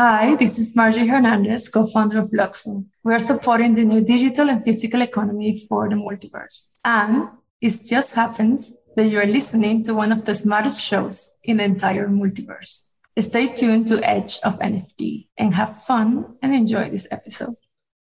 Hi, this is Margie Hernandez, co-founder of LUKSO. We are supporting the new digital and physical economy for the multiverse. And it just happens that you're listening to one of the smartest shows in the entire multiverse. Stay tuned to Edge of NFT and have fun and enjoy this episode.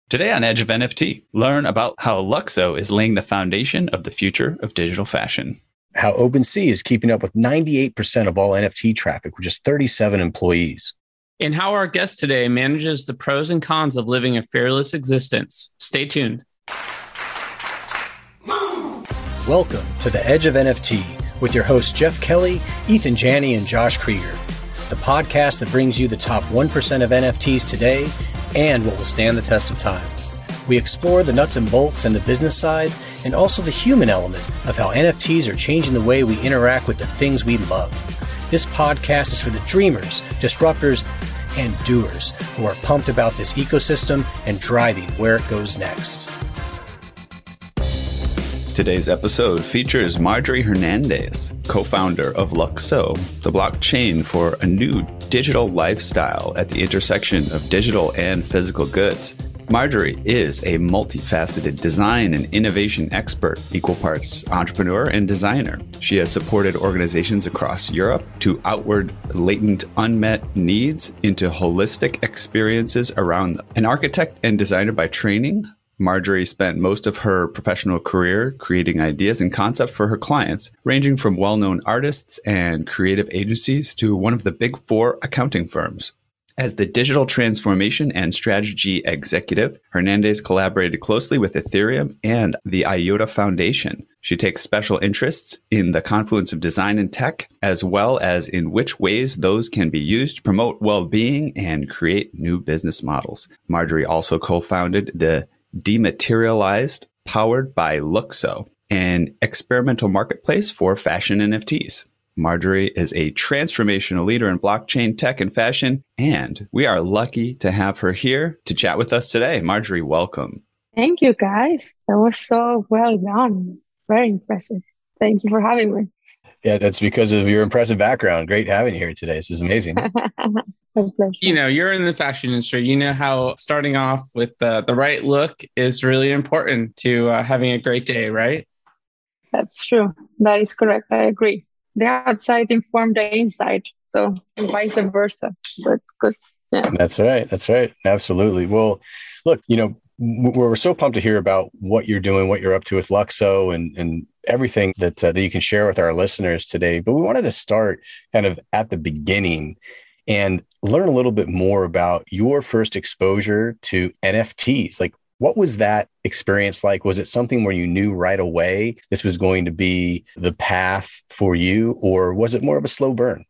Today on Edge of NFT, learn about how LUKSO is laying the foundation of the future of digital fashion. How OpenSea is keeping up with 98% of all NFT traffic with just 37 employees. And how our guest today manages the pros and cons of living a fearless existence. Stay tuned. Welcome to the Edge of NFT with your hosts Jeff Kelly, Ethan Janney, and Josh Krieger, the podcast that brings you the top 1% of NFTs today and what will stand the test of time. We explore the nuts and bolts and the business side, and also the human element of how NFTs are changing the way we interact with the things we love. This podcast is for the dreamers, disruptors, and doers who are pumped about this ecosystem and driving where it goes next. Today's episode features Marjorie Hernandez, co founder of LUKSO, the blockchain for a new digital lifestyle at the intersection of digital and physical goods. Marjorie is a multifaceted design and innovation expert, equal parts entrepreneur and designer. She has supported organizations across Europe to outward latent unmet needs into holistic experiences around them. An architect and designer by training, Marjorie spent most of her professional career creating ideas and concepts for her clients, ranging from well known artists and creative agencies to one of the big four accounting firms. As the digital transformation and strategy executive, Hernandez collaborated closely with Ethereum and the IOTA Foundation. She takes special interests in the confluence of design and tech, as well as in which ways those can be used to promote well being and create new business models. Marjorie also co founded the Dematerialized, powered by LUKSO, an experimental marketplace for fashion NFTs. Marjorie is a transformational leader in blockchain tech and fashion, and we are lucky to have her here to chat with us today. Marjorie, welcome. Thank you, guys. That was so well done. Very impressive. Thank you for having me. Yeah, that's because of your impressive background. Great having you here today. This is amazing. you know, you're in the fashion industry. You know how starting off with the, the right look is really important to uh, having a great day, right? That's true. That is correct. I agree the outside inform the inside. So vice versa. So it's good. Yeah. That's right. That's right. Absolutely. Well, look, you know, we're so pumped to hear about what you're doing, what you're up to with LUKSO, and and everything that uh, that you can share with our listeners today. But we wanted to start kind of at the beginning and learn a little bit more about your first exposure to NFTs. Like, what was that experience like? Was it something where you knew right away this was going to be the path for you, or was it more of a slow burn?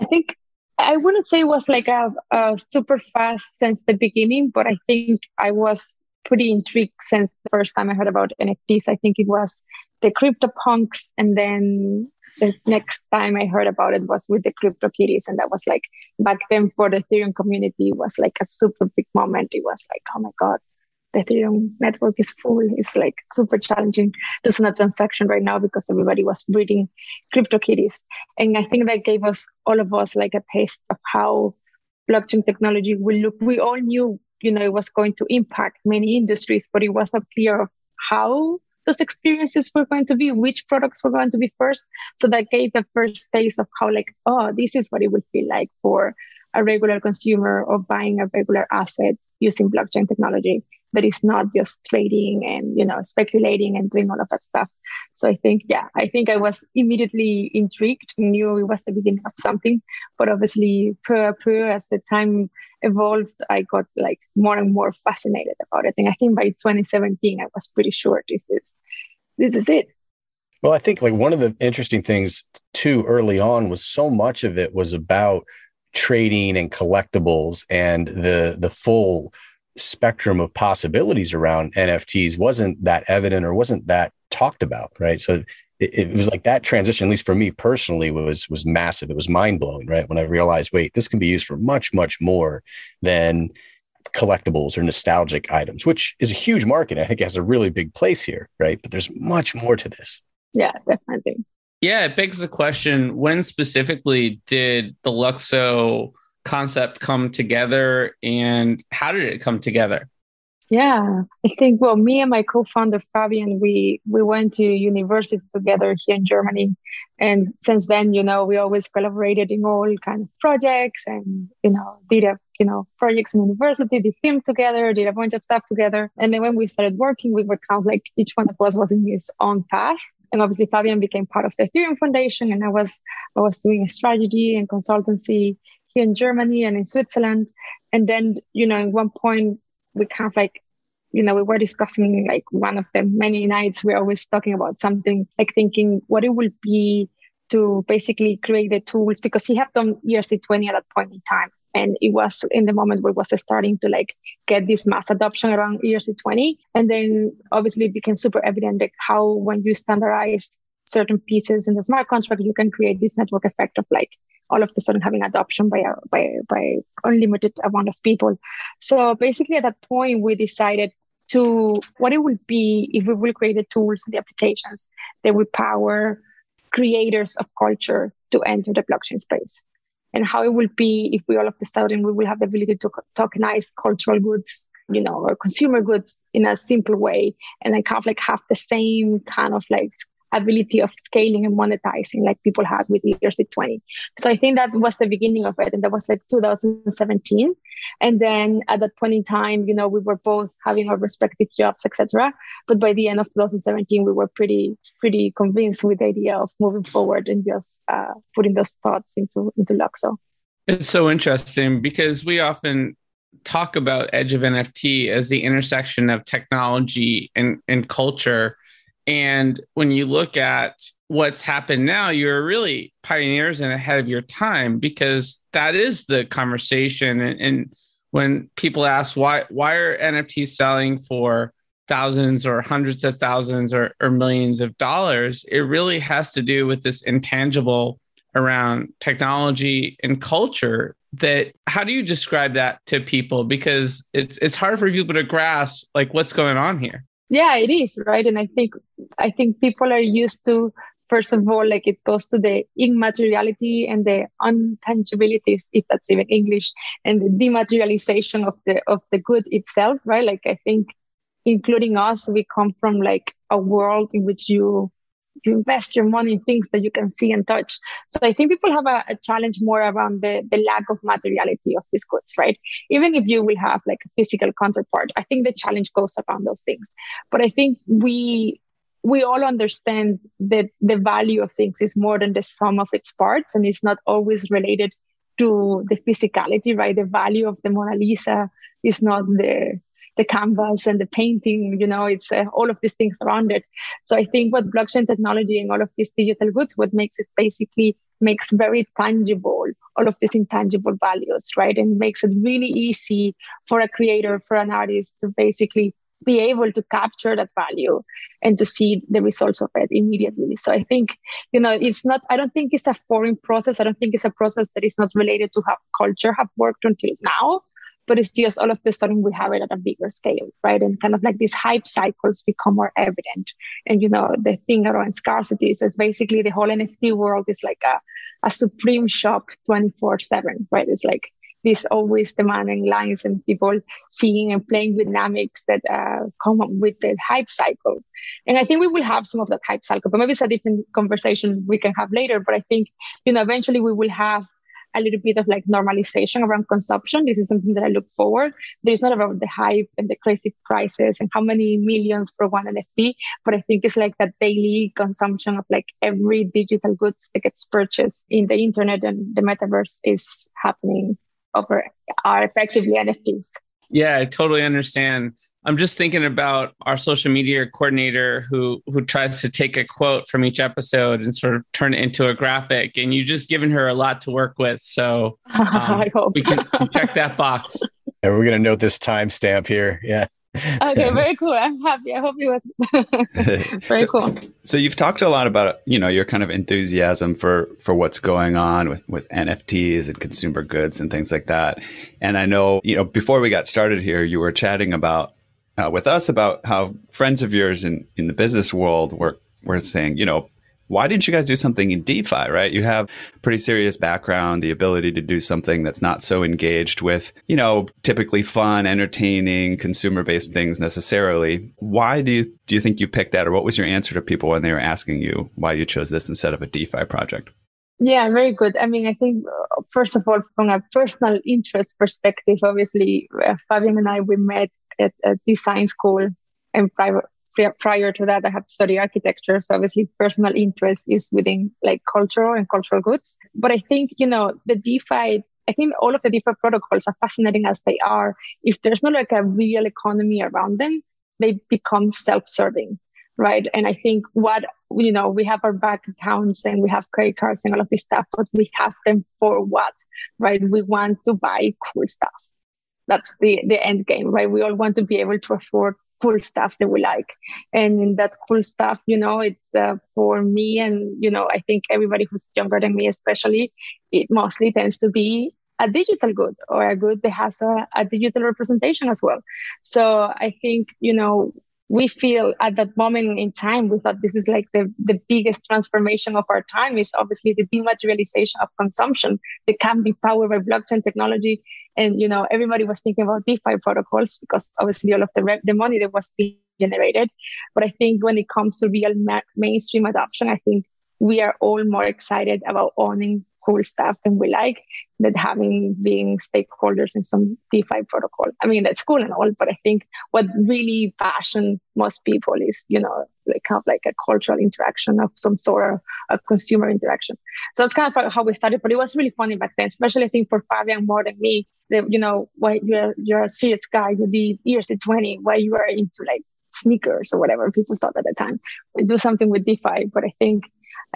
I think I wouldn't say it was like a, a super fast since the beginning, but I think I was pretty intrigued since the first time I heard about NFTs. I think it was the CryptoPunks, and then the next time I heard about it was with the CryptoKitties, and that was like back then for the Ethereum community was like a super big moment. It was like, oh my god, the Ethereum network is full. It's like super challenging to send a transaction right now because everybody was breeding CryptoKitties. And I think that gave us, all of us, like a taste of how blockchain technology will look. We all knew, you know, it was going to impact many industries, but it was not clear of how those experiences were going to be, which products were going to be first. So that gave the first taste of how like, oh, this is what it would feel like for a regular consumer of buying a regular asset using blockchain technology that is not just trading and you know speculating and doing all of that stuff. So i think yeah i think i was immediately intrigued knew it was the beginning of something but obviously per per as the time evolved i got like more and more fascinated about it. And i think by 2017 i was pretty sure this is this is it. Well i think like one of the interesting things too early on was so much of it was about trading and collectibles and the the full spectrum of possibilities around NFTs wasn't that evident or wasn't that talked about, right? So it, it, was like that transition, at least for me personally, was was massive. It was mind blowing, right? When I realized, wait, this can be used for much, much more than collectibles or nostalgic items, which is a huge market. I think it has a really big place here, right? But there's much more to this. Yeah, definitely. Yeah, it begs the question: When specifically did the LUKSO concept come together and how did it come together? Yeah, I think well, me and my co-founder Fabian, we we went to university together here in Germany, and since then, you know, we always collaborated in all kind of projects, and you know, did a you know projects in university, did film together, did a bunch of stuff together, and then when we started working, we were kind of like each one of us was in his own path, and obviously Fabian became part of the Ethereum Foundation, and I was I was doing a strategy and consultancy here in Germany and in Switzerland, and then you know, at one point we kind of like you know, we were discussing like one of the many nights we're always talking about something like thinking what it will be to basically create the tools because he had done ERC20 at that point in time. And it was in the moment where it was starting to like get this mass adoption around ERC20. And then obviously it became super evident like how when you standardize certain pieces in the smart contract, you can create this network effect of like all of a sudden having adoption by by by unlimited amount of people. So basically, at that point, we decided to what it would be if we will create the tools and the applications that will power creators of culture to enter the blockchain space and how it will be if we all of a sudden we will have the ability to tokenize cultural goods you know or consumer goods in a simple way and then kind of like have the same kind of like ability of scaling and monetizing like people had with ERC20. So I think that was the beginning of it. And that was like 2017. And then at that point in time, you know, we were both having our respective jobs, etc. But by the end of 2017, we were pretty, pretty convinced with the idea of moving forward and just uh, putting those thoughts into, into LUKSO. It's so interesting because we often talk about Edge of NFT as the intersection of technology and, and culture and when you look at what's happened now, you're really pioneers and ahead of your time because that is the conversation. And, and when people ask why why are NFTs selling for thousands or hundreds of thousands or, or millions of dollars, it really has to do with this intangible around technology and culture that how do you describe that to people? Because it's it's hard for people to grasp like what's going on here yeah it is right? And i think i think people are used to first of all like it goes to the immateriality and the untangibilities if that's even english and the dematerialization of the of the good itself right? Like i think including us we come from like a world in which you invest your money in things that you can see and touch. So I think people have a, a, challenge more around the, the lack of materiality of these goods, right? Even if you will have like a physical counterpart, I think the challenge goes around those things. But I think we we all understand that the value of things is more than the sum of its parts and it's not always related to the physicality, right? The value of the Mona Lisa is not the the canvas and the painting, you know, it's uh, all of these things around it. So I think what blockchain technology and all of these digital goods, what makes is basically makes very tangible all of these intangible values, right? And makes it really easy for a creator, for an artist to basically be able to capture that value and to see the results of it immediately. So I think, you know, it's not, I don't think it's a foreign process. I don't think it's a process that is not related to how culture have worked until now but it's just all of a sudden we have it at a bigger scale, right? And kind of like these hype cycles become more evident. And you know, the thing around scarcity is, basically the whole NFT world is like a, a supreme shop 24 seven, right? It's like this always demanding lines and people seeing and playing with dynamics that uh, come with the hype cycle. And I think we will have some of that hype cycle, but maybe it's a different conversation we can have later. But I think, you know, eventually we will have a little bit of like normalization around consumption. This is something that I look forward. There's not about the hype and the crazy prices and how many millions for one NFT, but I think it's like that daily consumption of like every digital goods that gets purchased in the internet and the metaverse is happening over are effectively NFTs. Yeah, I totally understand. I'm just thinking about our social media coordinator who who tries to take a quote from each episode and sort of turn it into a graphic. And you've just given her a lot to work with, so um, we can check that box. And we're gonna note this timestamp here. Yeah. okay, very cool. I'm happy. I hope it was very so, cool. So you've talked a lot about you know your kind of enthusiasm for for what's going on with with NFTs and consumer goods and things like that. And I know you know before we got started here, you were chatting about uh, with us about how friends of yours in, in the business world were, were saying, you know, why didn't you guys do something in DeFi, right? You have pretty serious background, the ability to do something that's not so engaged with, you know, typically fun, entertaining, consumer-based things necessarily. Why do you do you think you picked that or what was your answer to people when they were asking you why you chose this instead of a DeFi project? Yeah, very good. I mean, I think uh, first of all, from a personal interest perspective, obviously, uh, Fabian and I we met at design school and private prior to that, I had studied architecture. So obviously personal interest is within like cultural and cultural goods. But I think, you know, the DeFi, I think all of the DeFi protocols are fascinating as they are. If there's not like a real economy around them, they become self-serving. Right. And I think what, you know, we have our bank accounts and we have credit cards and all of this stuff, but we have them for what? Right. We want to buy cool stuff. That's the, the end game, right? We all want to be able to afford cool stuff that we like and in that cool stuff you know it's uh, for me and you know i think everybody who's younger than me especially it mostly tends to be a digital good or a good that has a, a digital representation as well so i think you know we feel at that moment in time we thought this is like the, the biggest transformation of our time is obviously the dematerialization of consumption that can be powered by blockchain technology. And you know everybody was thinking about defi protocols because obviously all of the, re- the money that was being generated. But i think when it comes to real ma- mainstream adoption i think we are all more excited about owning cool stuff and we like that having being stakeholders in some DeFi protocol. I mean, that's cool and all, but I think what really passion most people is, you know, like kind of like a cultural interaction of some sort of a consumer interaction. So it's kind of how we started, but it was really funny back then, especially I think for Fabian more than me, that, you know, why you're, you're a serious guy, you did ERC20, why you are into like sneakers or whatever people thought at the time. We do something with DeFi, but I think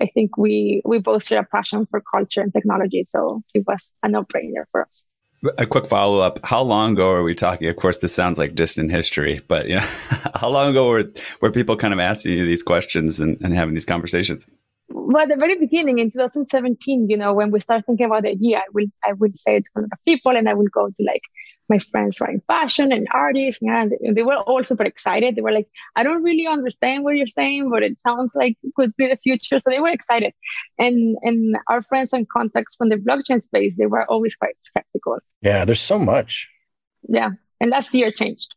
I think we we both share a passion for culture and technology, so it was a no brainer for us. A quick follow up: How long ago are we talking? Of course, this sounds like distant history, but you know, how long ago were were people kind of asking you these questions and, and having these conversations? Well, at the very beginning in 2017, you know, when we started thinking about the idea, I will I would say it to a lot of people, and I will go to like my friends were in fashion and artists and they were all super excited. They were like i don't really understand what you're saying but it sounds like it could be the future. So they were excited. And and our friends and contacts from the blockchain space they were always quite skeptical. Yeah there's so much. Yeah and last year changed.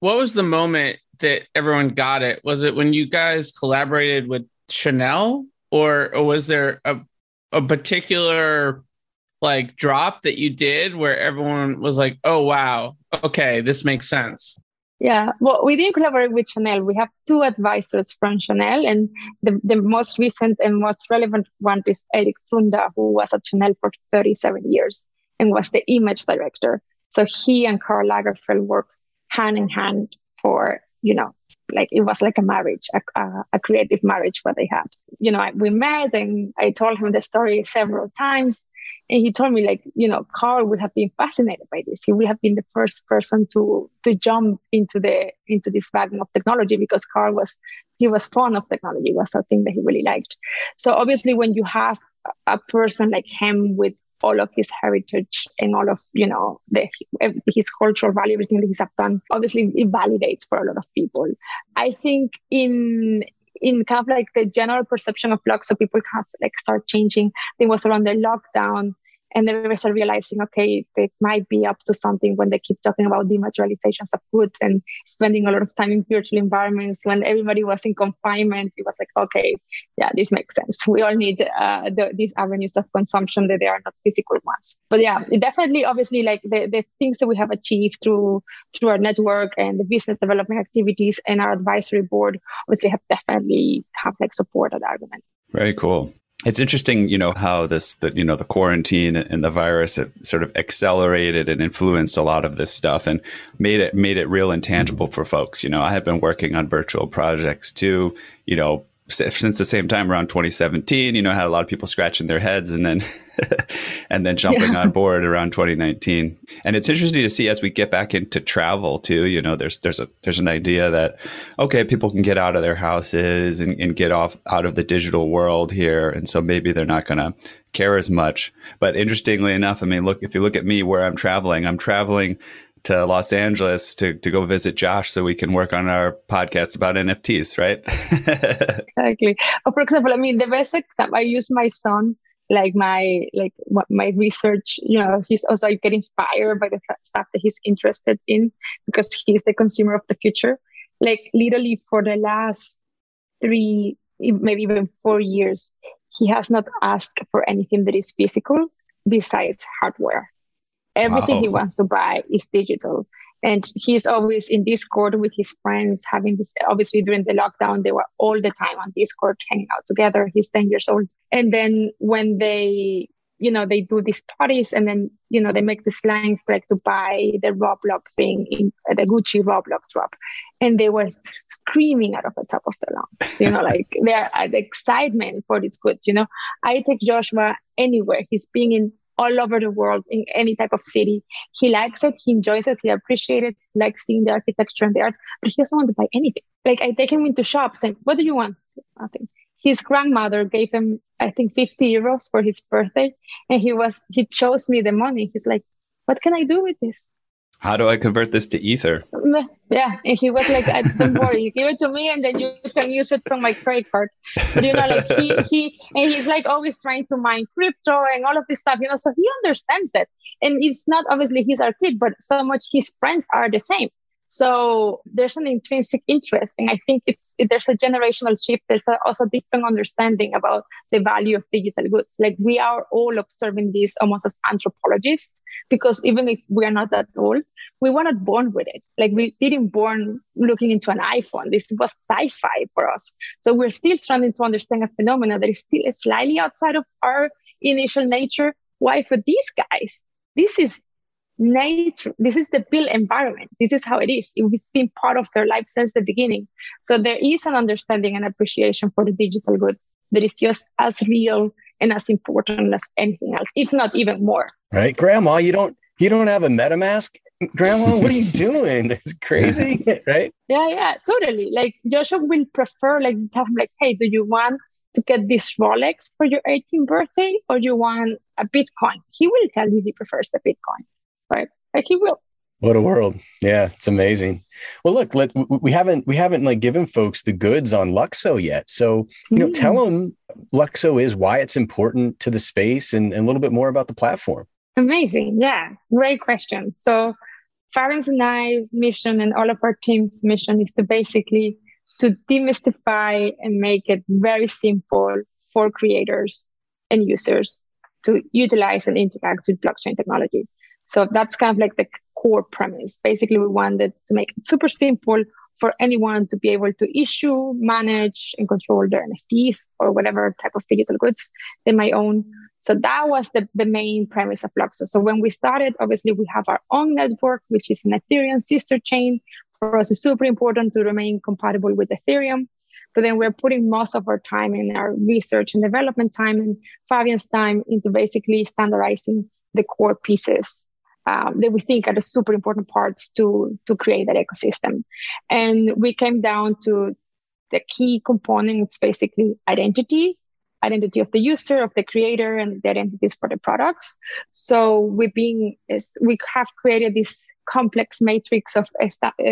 What was the moment that everyone got it? Was it when you guys collaborated with chanel or, or was there a, a particular like drop that you did where everyone was like, "Oh wow, okay, this makes sense"? Yeah, well, we didn't collaborate with Chanel. We have two advisors from Chanel, and the, the most recent and most relevant one is Eric Pfrunder, who was at Chanel for 37 years and was the image director. So he and Karl Lagerfeld worked hand in hand for, you know, like it was like a marriage, a, a, a creative marriage what they had. You know, we met and I told him the story several times and he told me like you know Karl would have been fascinated by this. He would have been the first person to to jump into the into this wagon of technology because Karl was he was fond of technology. It was something that he really liked. So obviously when you have a person like him with all of his heritage and all of you know the, his cultural value everything that he's done obviously it validates for a lot of people. I think in in kind of like the general perception of luck, so people kind of like start changing. I think was around the lockdown and then we start realizing, okay, they might be up to something when they keep talking about dematerializations of goods and spending a lot of time in virtual environments. When everybody was in confinement, it was like, okay, yeah, this makes sense. We all need uh, the, these avenues of consumption that they are not physical ones. But yeah, definitely, obviously, like the, the things that we have achieved through through our network and the business development activities and our advisory board, obviously, have definitely have like supported argument. Very cool. It's interesting, you know, how this, the, you know, the quarantine and the virus have sort of accelerated and influenced a lot of this stuff and made it, made it real intangible mm-hmm. for folks. You know, I have been working on virtual projects too, you know, since the same time around 2017 you know had a lot of people scratching their heads and then and then jumping yeah. on board around 2019 and it's interesting to see as we get back into travel too you know there's there's a there's an idea that okay people can get out of their houses and, and get off out of the digital world here. And so maybe they're not going to care as much. But interestingly enough i mean look if you look at me where i'm traveling i'm traveling to Los Angeles to, to go visit Josh so we can work on our podcast about NFTs, right? exactly. Oh, for example, I mean, the best example, I use my son like my like my research you know he's also I get inspired by the stuff that he's interested in because he's the consumer of the future like literally for the last three maybe even four years he has not asked for anything that is physical besides hardware everything wow. he wants to buy is digital. And he's always in discord with his friends having this obviously during the lockdown they were all the time on discord hanging out together. He's 10 years old. And then when they you know they do these parties and then you know they make these lines like to buy the roblox thing in uh, the gucci roblox drop. And they were screaming out of the top of their lungs you know like they're uh, the excitement for these goods you know. I take joshua anywhere. He's being in all over the world in any type of city. He likes it, he enjoys it, he appreciates it, likes seeing the architecture and the art, but he doesn't want to buy anything. Like I take him into shops and what do you want? Nothing. His grandmother gave him, I think, 50 euros for his birthday. And he was, he chose me the money. He's like, what can I do with this? How do I convert this to Ether? Yeah. And he was like, don't worry, give it to me and then you can use it from my credit card. But, you know, like he, he, and he's like always trying to mine crypto and all of this stuff, you know, so he understands it. And it's not obviously he's our kid, but so much his friends are the same. So there's an intrinsic interest, and I think it's it, there's a generational shift. There's a, also different understanding about the value of digital goods. Like we are all observing this almost as anthropologists, because even if we are not that old, we were not born with it. Like we didn't born looking into an iPhone. This was sci-fi for us. So we're still trying to understand a phenomenon that is still slightly outside of our initial nature. Why for these guys? This is nature this is the built environment. This is how it is. It's been part of their life since the beginning. So there is an understanding and appreciation for the digital good that is just as real and as important as anything else if not even more. Right grandma you don't you don't have a metamask? Grandma what are you doing? It's crazy right? Yeah yeah totally. Like joshua will prefer like tell him like hey do you want to get this rolex for your 18th birthday or you want a bitcoin? He will tell you he prefers the bitcoin right? Like he will. What a world. Yeah, it's amazing. Well, look, let, we haven't we haven't like given folks the goods on LUKSO yet. So, you know, mm. tell them LUKSO is why it's important to the space and, and a little bit more about the platform. Amazing. Yeah, great question. So, Fabian's and I's mission and all of our team's mission is to basically to demystify and make it very simple for creators and users to utilize and interact with blockchain technology. So that's kind of like the core premise. Basically, we wanted to make it super simple for anyone to be able to issue, manage, and control their NFTs or whatever type of digital goods they might own. So that was the, the main premise of LUKSO. So when we started, obviously we have our own network, which is an Ethereum sister chain. For us, it's super important to remain compatible with Ethereum. But then we're putting most of our time in our research and development time and Fabian's time into basically standardizing the core pieces um, that we think are the super important parts to to create that ecosystem. And we came down to the key components, basically identity, identity of the user, of the creator, and the identities for the products. So we've been we have created this complex matrix of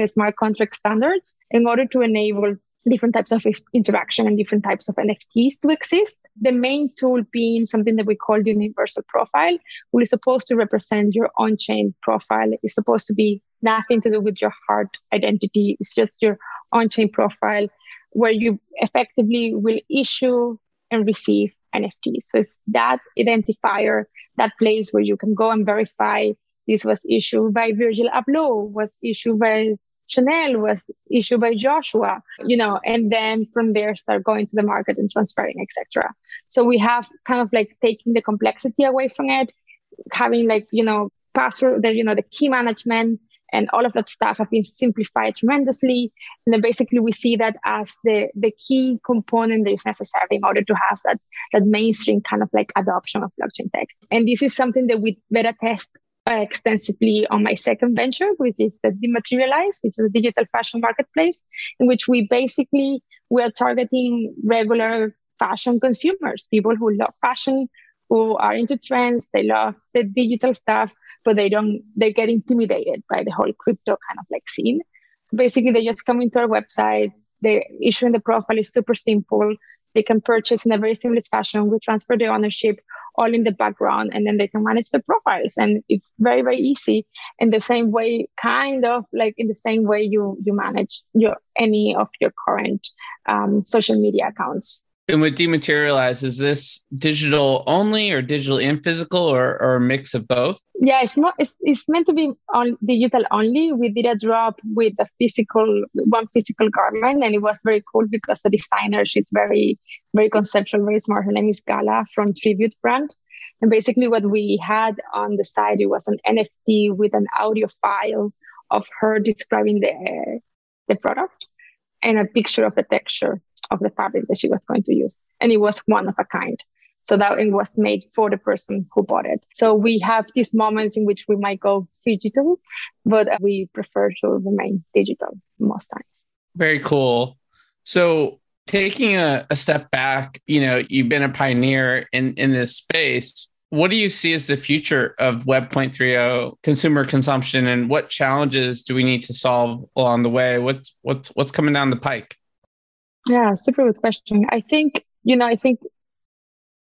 smart contract standards in order to enable different types of interaction and different types of NFTs to exist. The main tool being something that we call the universal profile, which is supposed to represent your on-chain profile. It's supposed to be nothing to do with your hard identity. It's just your on-chain profile where you effectively will issue and receive NFTs. So it's that identifier, that place where you can go and verify this was issued by Virgil Abloh, was issued by Chanel was issued by Joshua, you know, and then from there start going to the market and transferring, etc. So we have kind of like taking the complexity away from it, having like, you know, password, the, you know, the key management and all of that stuff have been simplified tremendously. And then basically we see that as the, the key component that is necessary in order to have that, that mainstream kind of like adoption of blockchain tech. And this is something that we beta test Uh, extensively on my second venture, which is the Dematerialize, which is a digital fashion marketplace, in which we basically we are targeting regular fashion consumers, people who love fashion, who are into trends. They love the digital stuff, but they don't, they get intimidated by the whole crypto kind of like scene. So basically, they just come into our website. The issuing the profile is super simple. They can purchase in a very seamless fashion. We transfer the ownership all in the background and then they can manage the profiles and it's very very easy in the same way kind of like in the same way you you manage your any of your current um, social media accounts and with dematerialize, is this digital only or digital and physical or, or a mix of both? Yeah, it's not. It's, it's meant to be on digital only. We did a drop with a physical, one physical garment, and it was very cool because the designer, she's very, very conceptual, very smart. Her name is Gala from Tribute Brand, and basically what we had on the side it was an NFT with an audio file of her describing the the product and a picture of the texture of the fabric that she was going to use. And it was one of a kind. So that it was made for the person who bought it. So we have these moments in which we might go digital, but we prefer to remain digital most times. Very cool. So taking a, a step back, you know, you've been a pioneer in, in this space what do you see as the future of Web 3.0 consumer consumption, and what challenges do we need to solve along the way? What's what's what's coming down the pike? Yeah, super good question. I think you know, I think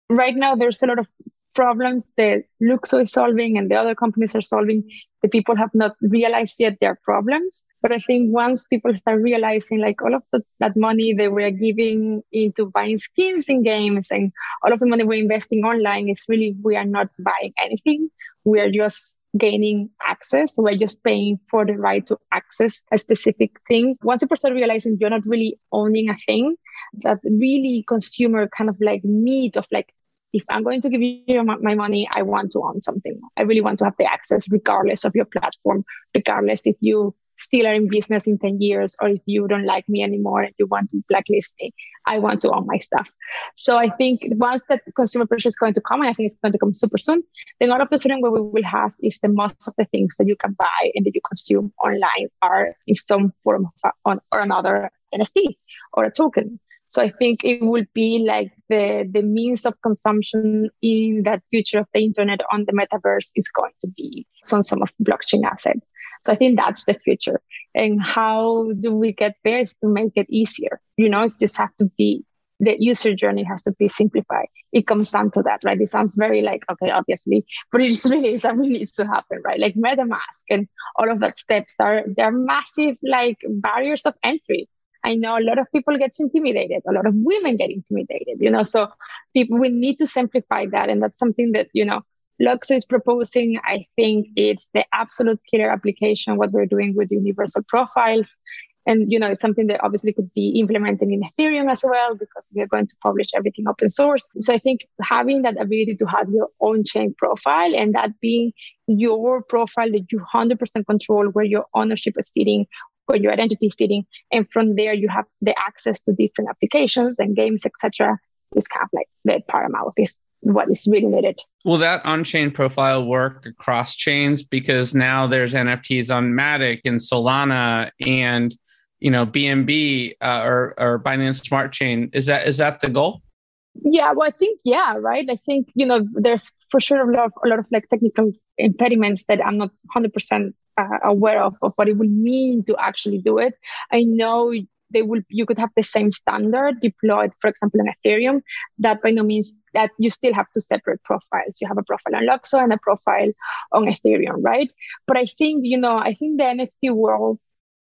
right now there's a lot of problems that LUKSO is solving and the other companies are solving the people have not realized yet their problems. But I think once people start realizing like all of the, that money they were giving into buying skins in games and all of the money we're investing online is really, we are not buying anything. We are just gaining access. We're just paying for the right to access a specific thing. Once people start realizing you're not really owning a thing, that really consumer kind of like need of like if I'm going to give you my money, I want to own something. I really want to have the access regardless of your platform, regardless if you still are in business in 10 years or if you don't like me anymore and you want to blacklist me. I want to own my stuff. So I think once that consumer pressure is going to come, and I think it's going to come super soon, then all of a sudden what we will have is the most of the things that you can buy and that you consume online are in some form of, or another NFT or a token. So I think it will be like the, the means of consumption in that future of the internet on the metaverse is going to be some sort of blockchain asset. So I think that's the future. And how do we get there is to make it easier. You know, it's just have to be the user journey has to be simplified. It comes down to that, right? It sounds very like, okay, obviously, but it's really something needs to happen, right? Like MetaMask and all of that steps are, they're massive like barriers of entry. I know a lot of people get intimidated. A lot of women get intimidated, you know, so people, we need to simplify that. And that's something that, you know, LUKSO is proposing. I think it's the absolute killer application, what we're doing with universal profiles. And, you know, it's something that obviously could be implemented in Ethereum as well, because we are going to publish everything open source. So I think having that ability to have your own chain profile and that being your profile that you 100% control where your ownership is sitting, where your identity is sitting. And from there, you have the access to different applications and games, etc. Is kind of like the paramount is what is really needed. Will that on-chain profile work across chains? Because now there's NFTs on Matic and Solana and you know BNB uh, or or Binance Smart Chain. Is that is that the goal? Yeah, well, I think yeah, right. I think you know there's for sure a lot of a lot of like technical impediments that I'm not 100 percent uh, aware of of what it would mean to actually do it. I know they will you could have the same standard deployed, for example, on Ethereum. That by no means that you still have two separate profiles. You have a profile on LUKSO and a profile on Ethereum, right? But I think you know I think the NFT world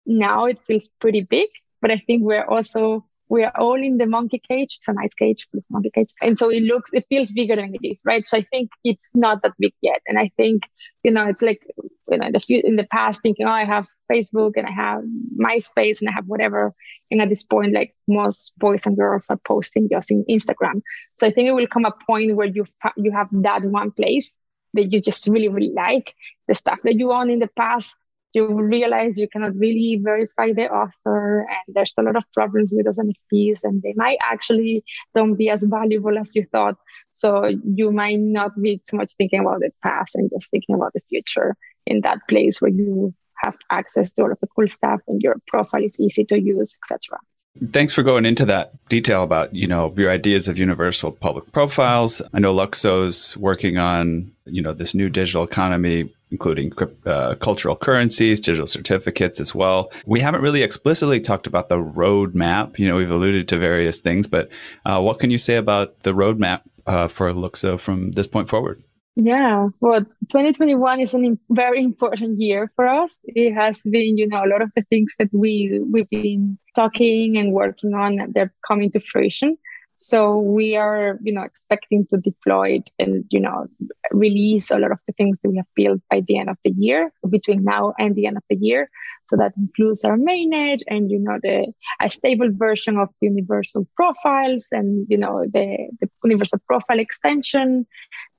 now it feels pretty big, but I think we're also we are all in the monkey cage. It's a nice cage, but monkey cage. And so it looks, it feels bigger than it is, right? So I think it's not that big yet. And I think, you know, it's like, you know, the few, in the past thinking, oh, I have Facebook and I have MySpace and I have whatever. And at this point, like most boys and girls are posting just in Instagram. So I think it will come a point where you, fa- you have that one place that you just really, really like the stuff that you own in the past you realize you cannot really verify the author and there's a lot of problems with those NFTs and they might actually don't be as valuable as you thought. So you might not be too much thinking about the past and just thinking about the future in that place where you have access to all of the cool stuff and your profile is easy to use, etc. Thanks for going into that detail about, you know, your ideas of universal public profiles. I know LUKSO's working on, you know, this new digital economy including uh, cultural currencies, digital certificates as well. We haven't really explicitly talked about the roadmap. You know, we've alluded to various things, but uh, what can you say about the roadmap uh, for LUKSO from this point forward? Yeah, well, 2021 is a very important year for us. It has been, you know, a lot of the things that we we've been talking and working on, they're coming to fruition. So we are, you know, expecting to deploy it and, you know, release a lot of the things that we have built by the end of the year, between now and the end of the year. So that includes our mainnet and, you know, the a stable version of universal profiles and, you know, the, the universal profile extension.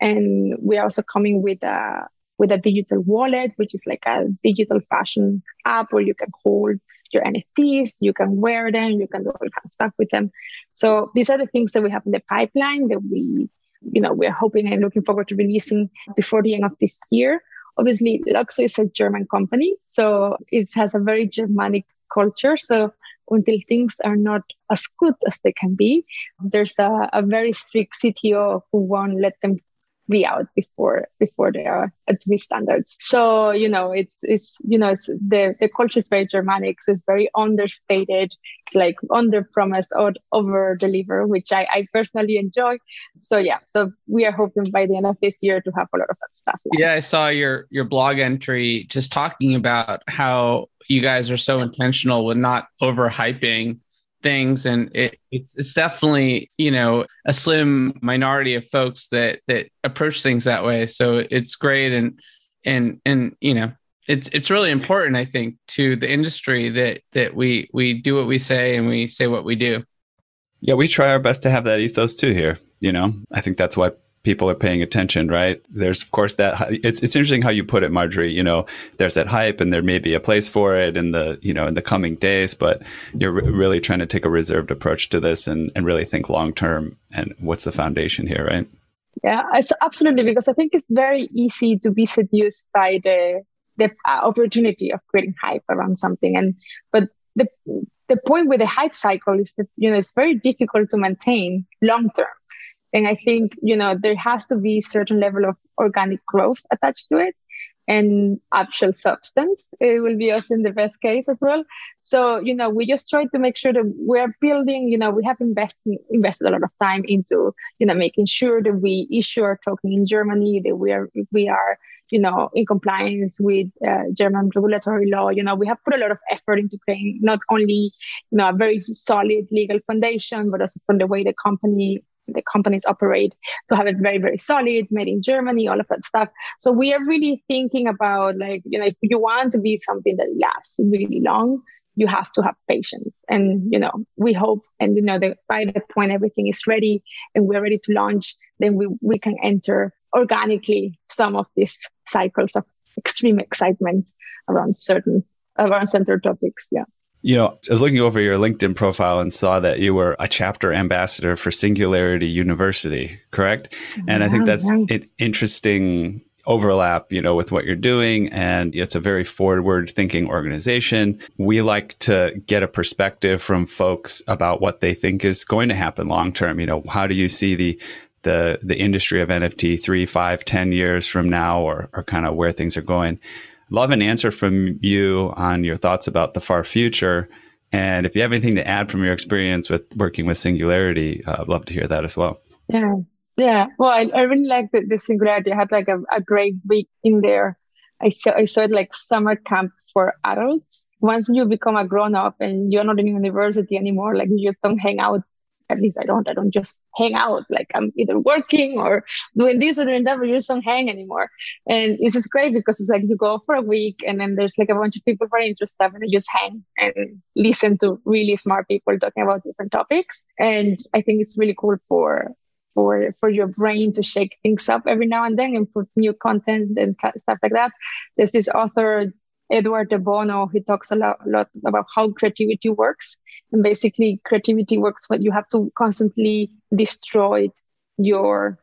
And we're also coming with a with a digital wallet, which is like a digital fashion app where you can hold your NFTs, you can wear them, you can do all kinds of stuff with them. So these are the things that we have in the pipeline that we, you know, we're hoping and looking forward to releasing before the end of this year. Obviously, LUKSO is a German company, so it has a very Germanic culture. So until things are not as good as they can be, there's a, a very strict CTO who won't let them be out before before they are at these standards. So you know, it's it's you know, it's the the culture is very Germanic, so it's very understated. It's like under promise or over deliver, which I, I personally enjoy. So yeah, so we are hoping by the end of this year to have a lot of that stuff. Yeah, I saw your your blog entry just talking about how you guys are so intentional with not overhyping things. And it, it's, it's definitely you know a slim minority of folks that that approach things that way. So it's great. And and and you know it's it's really important i think to the industry that that we we do what we say and we say what we do. Yeah we try our best to have that ethos too here you know? I think that's why people are paying attention, right? There's of course that it's it's interesting how you put it, Marjorie. You know, there's that hype, and there may be a place for it in the you know in the coming days, but you're re- really trying to take a reserved approach to this and and really think long term. And what's the foundation here, right? Yeah, it's absolutely because I think it's very easy to be seduced by the the uh, opportunity of creating hype around something, and but the the point with the hype cycle is that you know it's very difficult to maintain long term and I think, you know, there has to be a certain level of organic growth attached to it and actual substance. It will be us in the best case as well. So, you know, we just try to make sure that we're building, you know, we have invested invested a lot of time into, you know, making sure that we issue our token in Germany, that we are we are, you know, in compliance with uh, German regulatory law. You know, we have put a lot of effort into creating not only, you know, a very solid legal foundation, but also from the way the company the companies operate to have it very very solid made in germany all of that stuff. So we are really thinking about like you know if you want to be something that lasts really long you have to have patience. And you know we hope and you know that by the point everything is ready and we're ready to launch then we, we can enter organically some of these cycles of extreme excitement around certain around center topics. Yeah you know, I was looking over your LinkedIn profile and saw that you were a chapter ambassador for Singularity University, correct? And I think that's an interesting overlap, you know, with what you're doing. And it's a very forward thinking organization. We like to get a perspective from folks about what they think is going to happen long term. You know, how do you see the the the industry of NFT three, five, ten years from now, or or kind of where things are going? Love an answer from you on your thoughts about the far future. And if you have anything to add from your experience with working with Singularity, uh, I'd love to hear that as well. Yeah. Yeah. Well, I, I really like the, the Singularity. I had like a, a great week in there. I saw, I saw it like summer camp for adults. Once you become a grown up and you're not in university anymore, like you just don't hang out at least I don't. I don't just hang out. Like I'm either working or doing this or doing that, but you just don't hang anymore. And it's just great because it's like you go for a week and then there's like a bunch of people very interested and you just hang and listen to really smart people talking about different topics. And I think it's really cool for for for your brain to shake things up every now and then and put new content and stuff like that. There's this author Edward de Bono, he talks a lot, a lot about how creativity works. And basically, creativity works when you have to constantly destroy your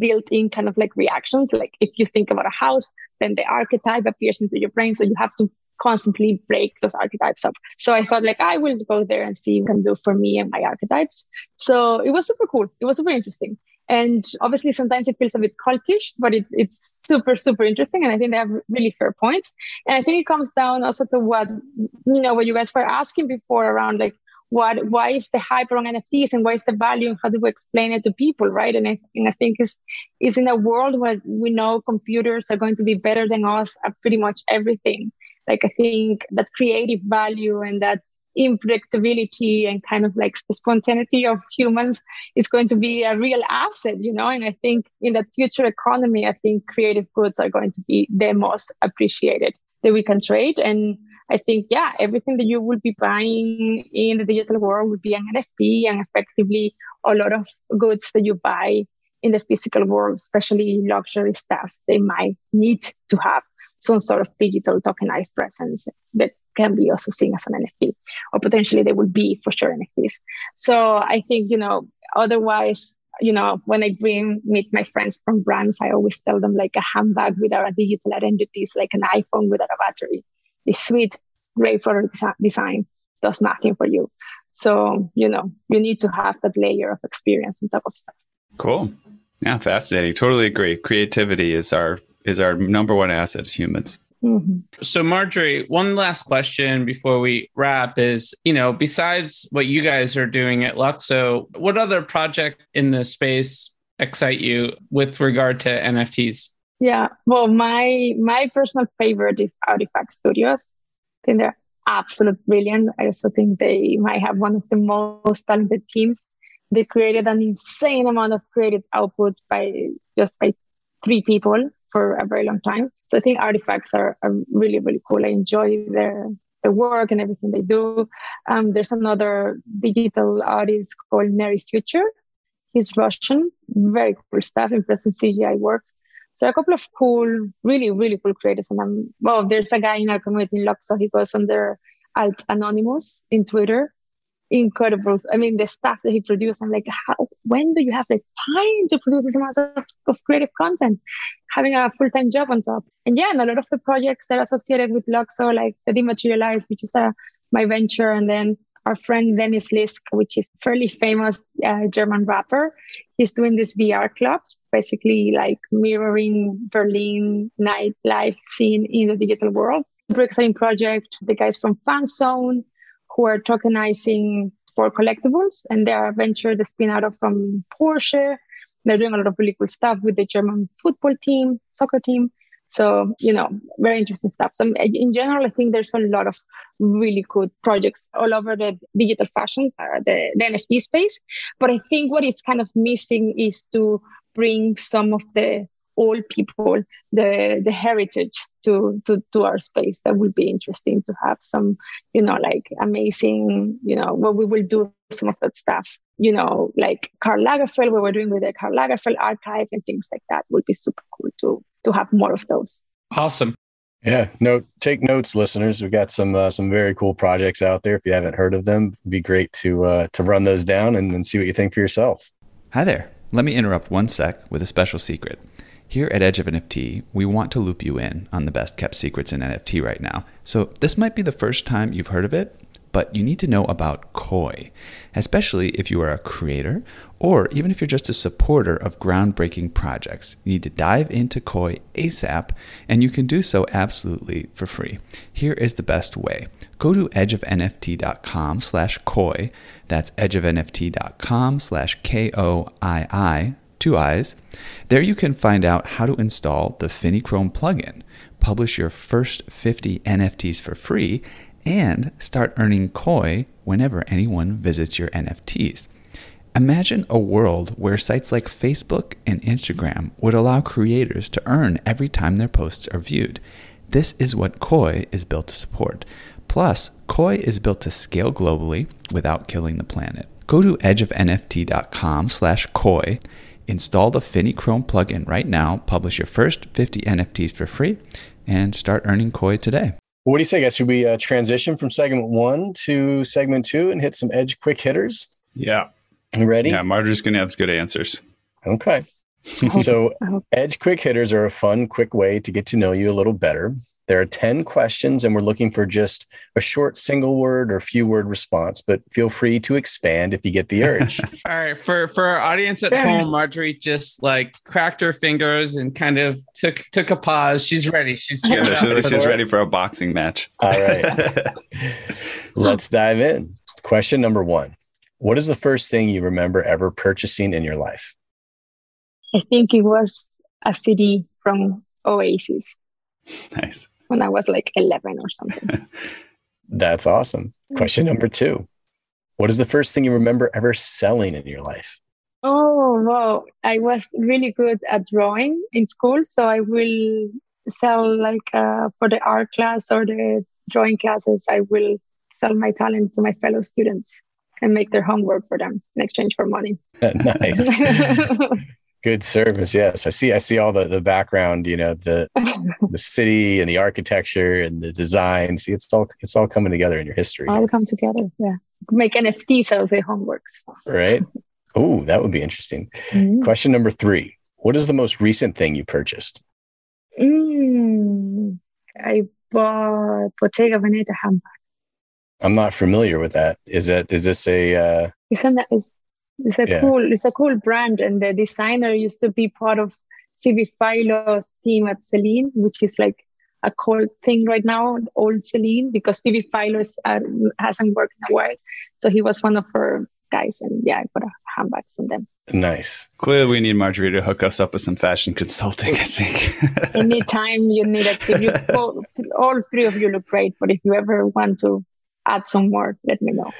built-in kind of like reactions. Like if you think about a house, then the archetype appears into your brain. So you have to constantly break those archetypes up. So I thought like I will go there and see what can do for me and my archetypes. So it was super cool. It was super interesting. And obviously sometimes it feels a bit cultish, but it, it's super, super interesting. And I think they have really fair points. And I think it comes down also to what, you know, what you guys were asking before around like, what, why is the hype around NFTs and why is the value and how do we explain it to people, right? And I, and I think it's, it's in a world where we know computers are going to be better than us at pretty much everything. Like I think that creative value and that unpredictability and kind of like the spontaneity of humans is going to be a real asset, you know. And I think in the future economy, I think creative goods are going to be the most appreciated that we can trade. And I think, yeah, everything that you will be buying in the digital world will be an NFT and effectively a lot of goods that you buy in the physical world, especially luxury stuff, they might need to have some sort of digital tokenized presence that can be also seen as an NFT, or potentially they will be for sure NFTs. So I think, you know, otherwise, you know, when I bring meet my friends from brands, I always tell them like a handbag without a digital identity is like an iPhone without a battery. It's sweet, great product design does nothing for you. So, you know, you need to have that layer of experience on top of stuff. Cool. Yeah, fascinating. Totally agree. Creativity is our is our number one asset as humans. Mm-hmm. So, Marjorie, one last question before we wrap is you know, besides what you guys are doing at LUKSO, what other project in the space excite you with regard to NFTs? Yeah, well, my my personal favorite is RTFKT Studios. I think they're absolute brilliant. I also think they might have one of the most talented teams. They created an insane amount of creative output by just by three people for a very long time. So I think artifacts are, are really, really cool. I enjoy their the work and everything they do. Um, there's another digital artist called Neri Future. He's Russian, very cool stuff, impressive CGI work. So a couple of cool, really, really cool creators. And I'm, well, there's a guy in our community in LUKSO. He goes under Alt Anonymous in Twitter incredible. I mean, the stuff that he produced, I'm like, how, when do you have the time to produce this amount of, of creative content? Having a full time job on top. And yeah, and a lot of the projects that are associated with LUKSO, like the Dematerialised, which is a, my venture, and then our friend Dennis Lisk, which is fairly famous uh, German rapper. He's doing this VR club, basically like mirroring Berlin nightlife scene in the digital world. Exciting project. The guys from Fanzone, who are tokenizing for collectibles and they are a venture the spin out of from Porsche. They're doing a lot of really cool stuff with the German football team, soccer team. So, you know, very interesting stuff. So in general, I think there's a lot of really good projects all over the digital fashion, uh, the, the NFT space. But I think what is kind of missing is to bring some of the all people the the heritage to to to our space that would be interesting to have some you know like amazing you know what we will do some of that stuff you know like Karl Lagerfeld what we're doing with the Karl Lagerfeld archive and things like that would be super cool to to have more of those awesome yeah, note take notes, listeners. We've got some uh, some very cool projects out there. If you haven't heard of them, it'd be great to uh, to run those down and, and see what you think for yourself. Hi there. Let me interrupt one sec with a special secret. Here at Edge of NFT, we want to loop you in on the best kept secrets in NFT right now. So, this might be the first time you've heard of it, but you need to know about Koii, especially if you are a creator or even if you're just a supporter of groundbreaking projects. You need to dive into Koii ASAP, and you can do so absolutely for free. Here is the best way. Go to edgeofnft.com slash Koii. That's edgeofnft.com slash K-O-I-I two eyes. There you can find out how to install the Finnie Chrome plugin, publish your first 50 NFTs for free, and start earning Koii whenever anyone visits your NFTs. Imagine a world where sites like Facebook and Instagram would allow creators to earn every time their posts are viewed. This is what Koii is built to support. Plus, Koii is built to scale globally without killing the planet. Go to edgeofnft.com slash Koii Install the Finnie Chrome plugin right now, publish your first 50 NFTs for free, and start earning Koii today. What do you say, guys? Should we uh, transition from segment one to segment two and hit some edge quick hitters? Yeah. You ready? Yeah, Marjorie's going to have good answers. Okay. so, edge quick hitters are a fun, quick way to get to know you a little better. There are 10 questions, and we're looking for just a short single word or few word response, but feel free to expand if you get the urge. All right. For for our audience at home, Marjorie just like cracked her fingers and kind of took took a pause. She's ready. She's, Yeah, she's, she's ready for a boxing match. All right. Let's dive in. Question number one What is the first thing you remember ever purchasing in your life? I think it was a CD from Oasis nice. When I was like 11 or something. That's awesome. Question number two What is the first thing you remember ever selling in your life? Oh, wow. I was really good at drawing in school. So I will sell like uh, for the art class or the drawing classes, I will sell my talent to my fellow students and make their homework for them in exchange for money. nice. Good service. Yes. I see I see all the, the background, you know, the the city and the architecture and the design. See, it's all it's all coming together in your history. All come together. Yeah. Make NFTs out of the homeworks. Right. Oh, that would be interesting. Mm. Question number three. What is the most recent thing you purchased? Mm. I bought Bottega Veneta handbag. I'm not familiar with that. Is that is this a uh It's a, it's, it's a Yeah. cool it's a cool brand and the designer used to be part of Phoebe Philo's team at Celine, which is like a cool thing right now, old Celine, because Phoebe Philo is, uh, hasn't worked in a while. So he was one of her guys and yeah, I got a handbag from them. nice? Clearly, we need Marjorie to hook us up with some fashion consulting, I think. Anytime you need it, if you both, all three of you look great, but if you ever want to add some more, let me know.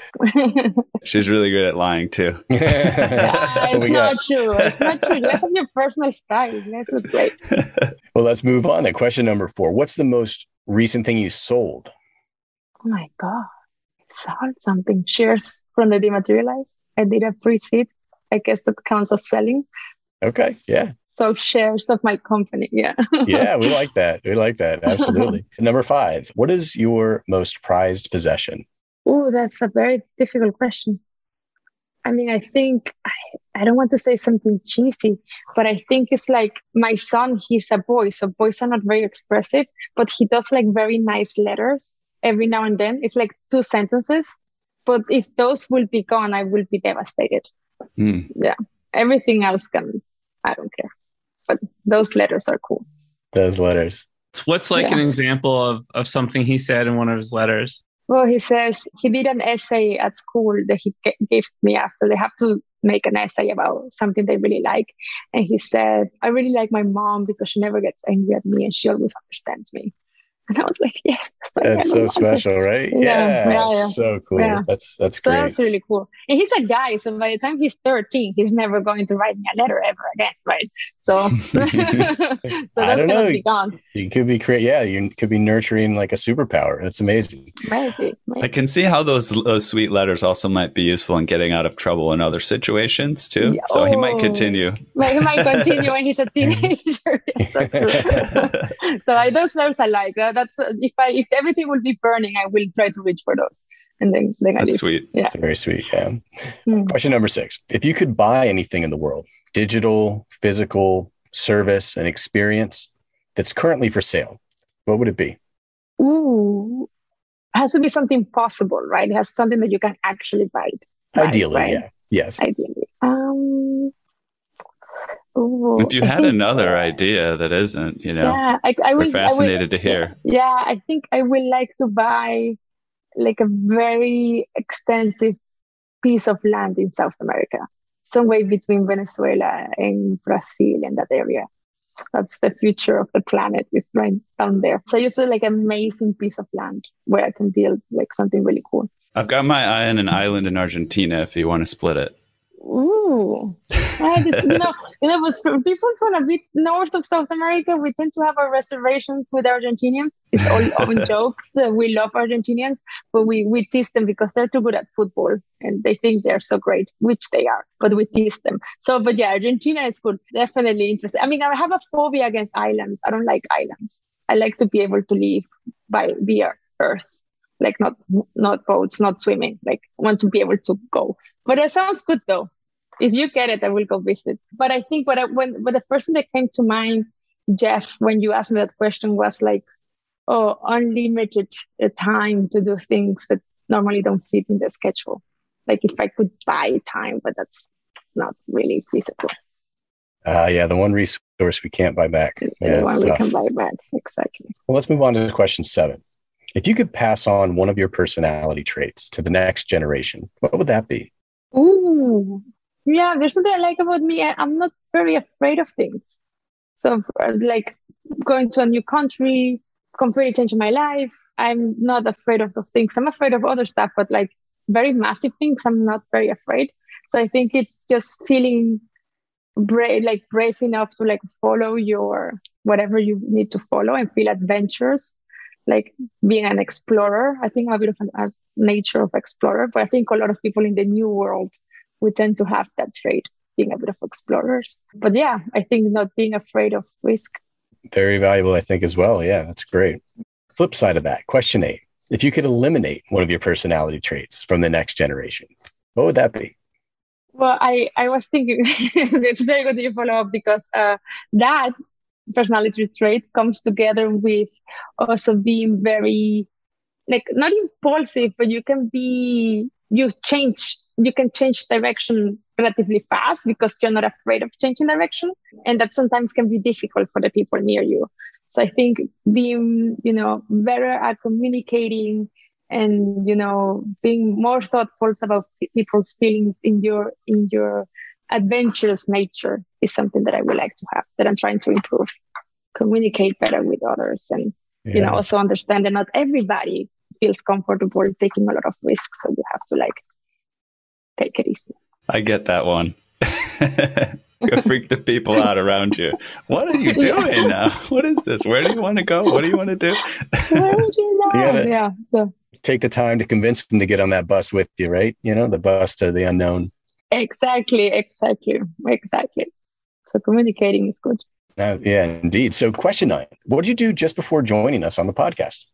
She's really good at lying, too. Yeah, it's We not got- true. It's not true. Let's have your personal style. You guys look great. Well, let's move on then. Question number four. What's the most recent thing you sold? Oh my God. Sold something. Shares from the dematerialised. I did a free seed. I guess that counts as selling. Okay. Yeah. So shares of my company. Yeah. Yeah. We like that. We like that. Absolutely. number five. What is your most prized possession? Oh, that's a very difficult question. I mean, I think I, I don't want to say something cheesy, but I think it's like my son, he's a boy. So boys are not very expressive, but he does like very nice letters every now and then. It's like two sentences. But if those will be gone, I will be devastated. Hmm. Everything else can, I don't care. But those letters are cool. Those letters. What's like Yeah. an example of, of something he said in one of his letters? Well, he says he did an essay at school that he g- gave me after. They have to make an essay about something they really like. And he said, I really like my mom because she never gets angry at me and she always understands me. And I was like, yes, that's, what That's ever so wanted." special, right? Yeah, yeah, yeah. So cool. Yeah. That's that's So great. that's really cool. And he's a guy. So by the time he's 13, he's never going to write me a letter ever again. Right. So, so that's don't going know. be gone. You could be create. Yeah, you could be nurturing like a superpower. That's amazing. Maybe. I can see how those, those sweet letters also might be useful in getting out of trouble in other situations, too. Yeah. So he might Oh. continue. Like, he might continue when he's a teenager. That's so I, those letters I like. Uh, that's uh, if I if everything will be burning, I will try to reach for those, and then then I leave. sweet. Yeah. It's very sweet. Yeah. Hmm. Question number six. If you could buy anything in the world, digital, physical, service, and experience that's currently for sale, what would it be? Ooh, it has to be something possible, right? It has something that you can actually buy. Right, Ideally, right. yeah. Yes. Ideally, um. Ooh, If you had think- another idea that isn't, you know, yeah, I, I we're. I will- fascinated to hear. Yeah, I think I would like to buy like a very extensive piece of land in South America, somewhere between Venezuela and Brazil and that area. That's the future of the planet is right down there. So just like an amazing piece of land where I can build like something really cool. I've got my eye on an island in Argentina if you want to split it. Ooh, Right, it's- you know, you know, but for people from a bit north of South America, we tend to have our reservations with Argentinians. It's all own jokes. Uh, we love Argentinians, but we we tease them because they're too good at football and they think they're so great, which they are. But we tease them. So, but yeah, Argentina is good. Definitely interesting. I mean, I have a phobia against islands. I don't like islands. I like to be able to live by via Earth, like not not boats, not swimming. Like I want to be able to go. But it sounds good though if you get it, I will go visit. But I think what I, when, but the person that came to mind, Jeff, when you asked me that question was like, oh, unlimited uh, time to do things that normally don't fit in the schedule. Like if I could buy time, but that's not really feasible. Uh, yeah, the one resource we can't buy back. Yeah, the one we can buy back. Exactly. Well, let's move on to question seven. If you could pass on one of your personality traits to the next generation, what would that be? Ooh, yeah, there's something I like about me. I'm not very afraid of things. So, uh, like going to a new country, completely changing my life. I'm not afraid of those things. I'm afraid of other stuff, but like very massive things, I'm not very afraid. So I think it's just feeling brave, like brave enough to like follow your whatever you need to follow and feel adventures, like being an explorer. I think I'm a bit of an, a nature of explorer, but I think a lot of people in the new world we tend to have that trait, being a bit of explorers. But yeah, I think not being afraid of risk. Very valuable, I think, as well. Yeah, that's great. Flip side of that, question eight. If you could eliminate one of your personality traits from the next generation, what would that be? Well, I, I was thinking it's very good that you follow up because uh, that personality trait comes together with also being very like not impulsive, but you can be you change you can change direction relatively fast because you're not afraid of changing direction. And that sometimes can be difficult for the people near you. So I think being, you know, better at communicating and, you know, being more thoughtful about people's feelings in your, in your adventurous nature is something that I would like to have, that I'm trying to improve, communicate better with others and, yeah. you know, also understand that not everybody feels comfortable taking a lot of risks. So you have to like take it easy. I get that one. Go freak the people out around you. What are you doing yeah. now? What is this? Where do you want to go? What do you want to do? Where would you know? yeah. So take the time to convince them to get on that bus with you, right? You know, the bus to the unknown. Exactly, exactly, exactly. So communicating is good. Uh, yeah, indeed. So, question nine: What did you do just before joining us on the podcast?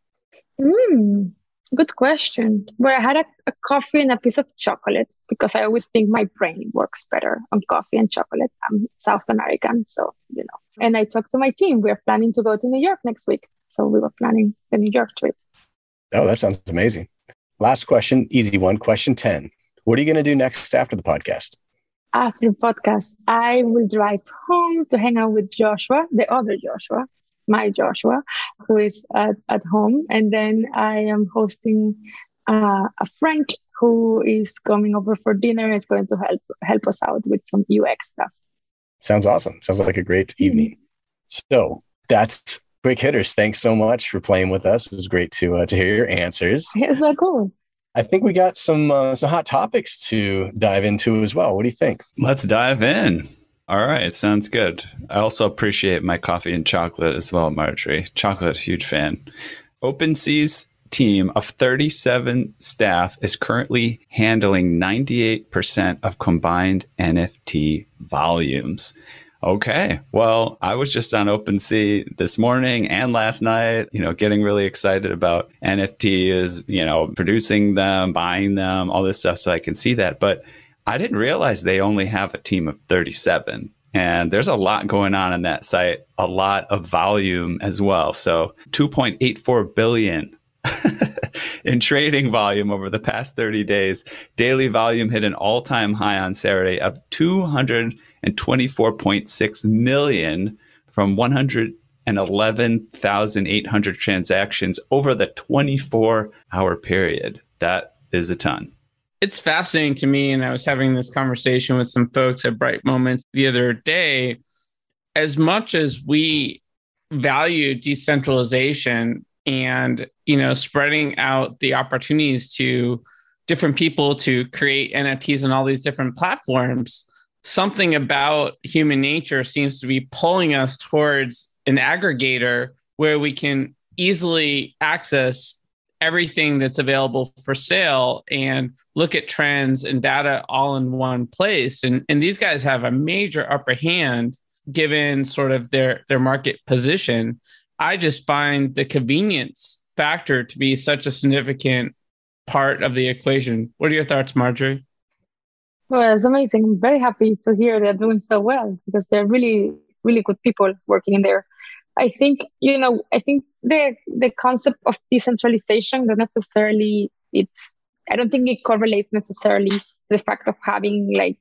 Mm, Good question. Well, I had a, a, coffee and a piece of chocolate because I always think my brain works better on coffee and chocolate. I'm South American, so you know. And I talked to my team. We're planning to go to New York next week, so we were planning the New York trip. Oh, that sounds amazing. Last question, easy one. Question ten. What are you going to do next after the podcast? After the podcast, I will drive home to hang out with Joshua, the other Joshua, my Joshua, who is at, at home. And then I am hosting uh, a friend who is coming over for dinner and is going to help help us out with some UX stuff. Sounds awesome. Sounds like a great mm-hmm. evening. So that's quick hitters. Thanks so much for playing with us. It was great to uh, to hear your answers. It's so cool. I think we got some uh, some hot topics to dive into as well. What do you think? Let's dive in. All right, sounds good. I also appreciate my coffee and chocolate as well, Marjorie. Chocolate, huge fan. OpenSea's team of 37 staff is currently handling 98% of combined NFT volumes. Okay. Well, I was just on OpenSea this morning and last night, you know, getting really excited about NFTs, you know, producing them, buying them, all this stuff. So I can see that. But I didn't realize they only have a team of 37. And there's a lot going on in that site, a lot of volume as well. So 2.84 billion in trading volume over the past 30 days. Daily volume hit an all time high on Saturday of 224.6 million from 111,800 transactions over the 24 hour period. That is a ton it's fascinating to me. And I was having this conversation with some folks at Bright Moments the other day. As much as we value decentralization and you know spreading out the opportunities to different people to create NFTs on all these different platforms, something about human nature seems to be pulling us towards an aggregator where we can easily access everything that's available for sale and look at trends and data all in one place. And, and these guys have a major upper hand given sort of their, their market position. I just find the convenience factor to be such a significant part of the equation. What are your thoughts, Marjorie? Well, it's amazing. I'm very happy to hear they're doing so well because they're really, really good people working in there. I think you know I think the the concept of decentralization not necessarily it's I don't think it correlates necessarily to the fact of having like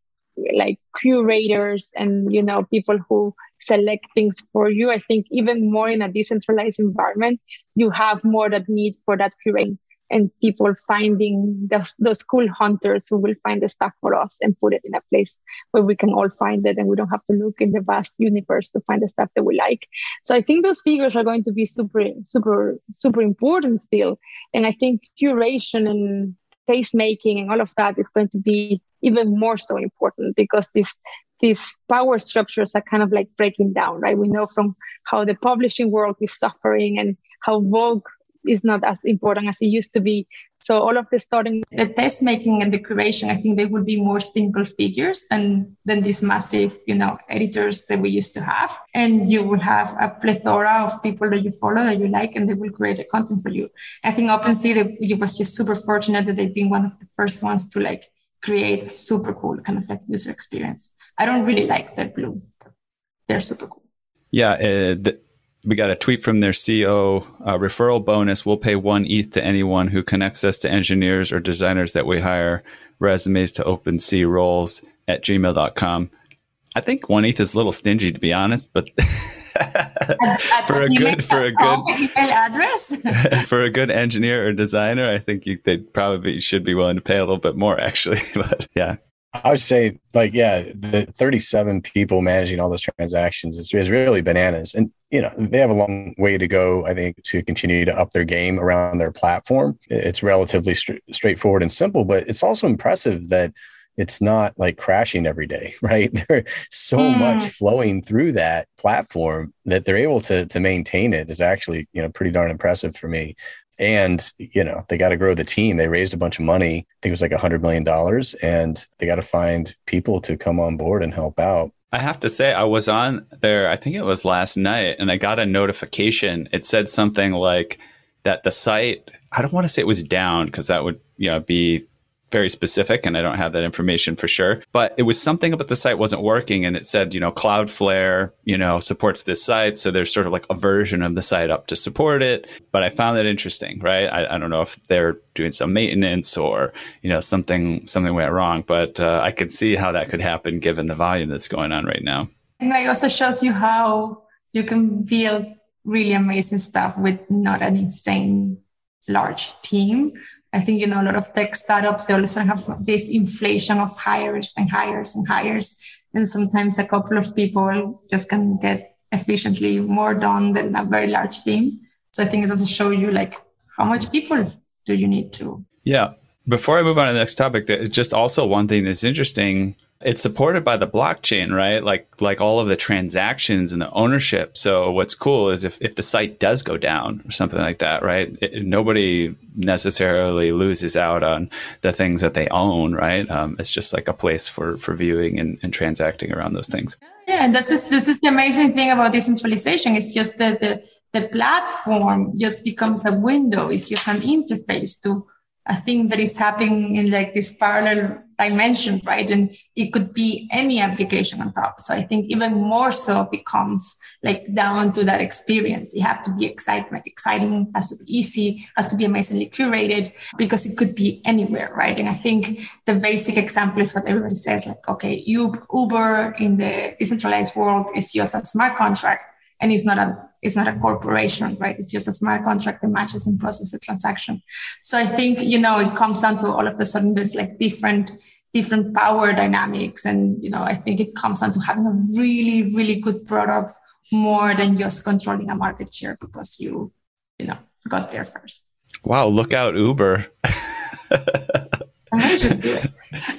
like curators and you know people who select things for you i think even more in a decentralized environment you have more that need for that curating and people finding those, those cool hunters who will find the stuff for us and put it in a place where we can all find it and we don't have to look in the vast universe to find the stuff that we like. So I think those figures are going to be super, super, super important still. And I think curation and taste making and all of that is going to be even more so important because this these power structures are kind of like breaking down, right? We know from how the publishing world is suffering and how Vogue is not as important as it used to be. So all of the sudden, the test making and the curation, I think they would be more simple figures than than these massive, you know, editors that we used to have. And you will have a plethora of people that you follow that you like, and they will create the content for you. I think OpenSea it was just super fortunate that they've been one of the first ones to like create a super cool kind of like user experience. I don't really like that blue. They're super cool. Yeah, uh, the, we got a tweet from their CEO uh, referral bonus. We'll pay one ETH to anyone who connects us to engineers or designers that we hire, resumes to OpenSea roles at gmail.com. I think one ETH is a little stingy, to be honest, but for a good for a good email address for a good engineer or designer, I think you, they probably should be willing to pay a little bit more, actually. but yeah, I would say, like, yeah, the 37 people managing all those transactions is, is really bananas. And, you know, they have a long way to go, I think, to continue to up their game around their platform. It's relatively st- straightforward and simple, but it's also impressive that it's not like crashing every day, right? There's so mm. much flowing through that platform that they're able to to maintain it is actually, you know, pretty darn impressive for me and you know they got to grow the team they raised a bunch of money i think it was like a hundred million dollars and they got to find people to come on board and help out i have to say i was on there i think it was last night and i got a notification. It said something like that the site i don't want to say it was down because that would you know be very specific and I don't have that information for sure. But it was something about the site wasn't working and it said, you know, Cloudflare, you know, supports this site. So there's sort of like a version of the site up to support it. But I found that interesting, right? I, I don't know if they're doing some maintenance or, you know, something something went wrong. But uh, I could see how that could happen given the volume that's going on right now. And it also shows you how you can build really amazing stuff with not an insane large team I think, you know, a lot of tech startups, they also have this inflation of hires and hires and hires. And sometimes a couple of people just can get efficiently more done than a very large team. So I think it also show you like how much people do you need to? Yeah. Before I move on to the next topic, just also one thing that's interesting it's supported by the blockchain, right? Like like all of the transactions and the ownership. So what's cool is if, if the site does go down or something like that, right? It, nobody necessarily loses out on the things that they own, right? Um, it's just like a place for for viewing and, and transacting around those things. Yeah, and this is this is the amazing thing about decentralization. It's just that the the platform just becomes a window. It's just an interface to a thing that is happening in like this parallel dimension, right? And it could be any application on top. So I think even more so becomes like down to that experience. You have to be excitement, exciting, has to be easy, has to be amazingly curated because it could be anywhere, right? And I think the basic example is what everybody says, like, okay, Uber in the decentralized world is just a smart contract and it's not a it's not a corporation, right? It's just a smart contract that matches and processes a transaction. So I think you know it comes down to all of a sudden there's like different different power dynamics, and you know I think it comes down to having a really really good product more than just controlling a market share because you you know got there first. Wow! Look out, Uber.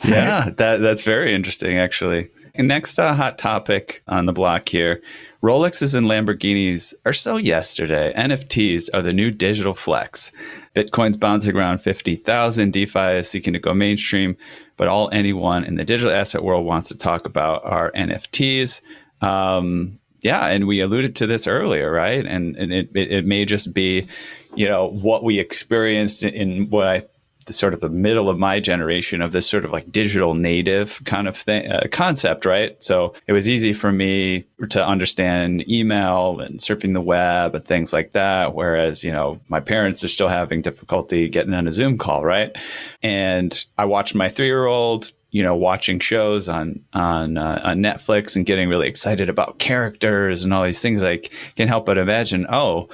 yeah, that that's very interesting, actually. Next uh, hot topic on the block here Rolexes and Lamborghinis are so yesterday. NFTs are the new digital flex. Bitcoin's bouncing around 50,000. DeFi is seeking to go mainstream, but all anyone in the digital asset world wants to talk about are NFTs. Um, yeah, and we alluded to this earlier, right? And, and it, it, it may just be, you know, what we experienced in what I the sort of the middle of my generation of this sort of like digital native kind of thing uh, concept, right? So it was easy for me to understand email and surfing the web and things like that. Whereas, you know, my parents are still having difficulty getting on a Zoom call, right? And I watched my three year old you know, watching shows on on uh, on Netflix and getting really excited about characters and all these things, I can help but imagine. Oh,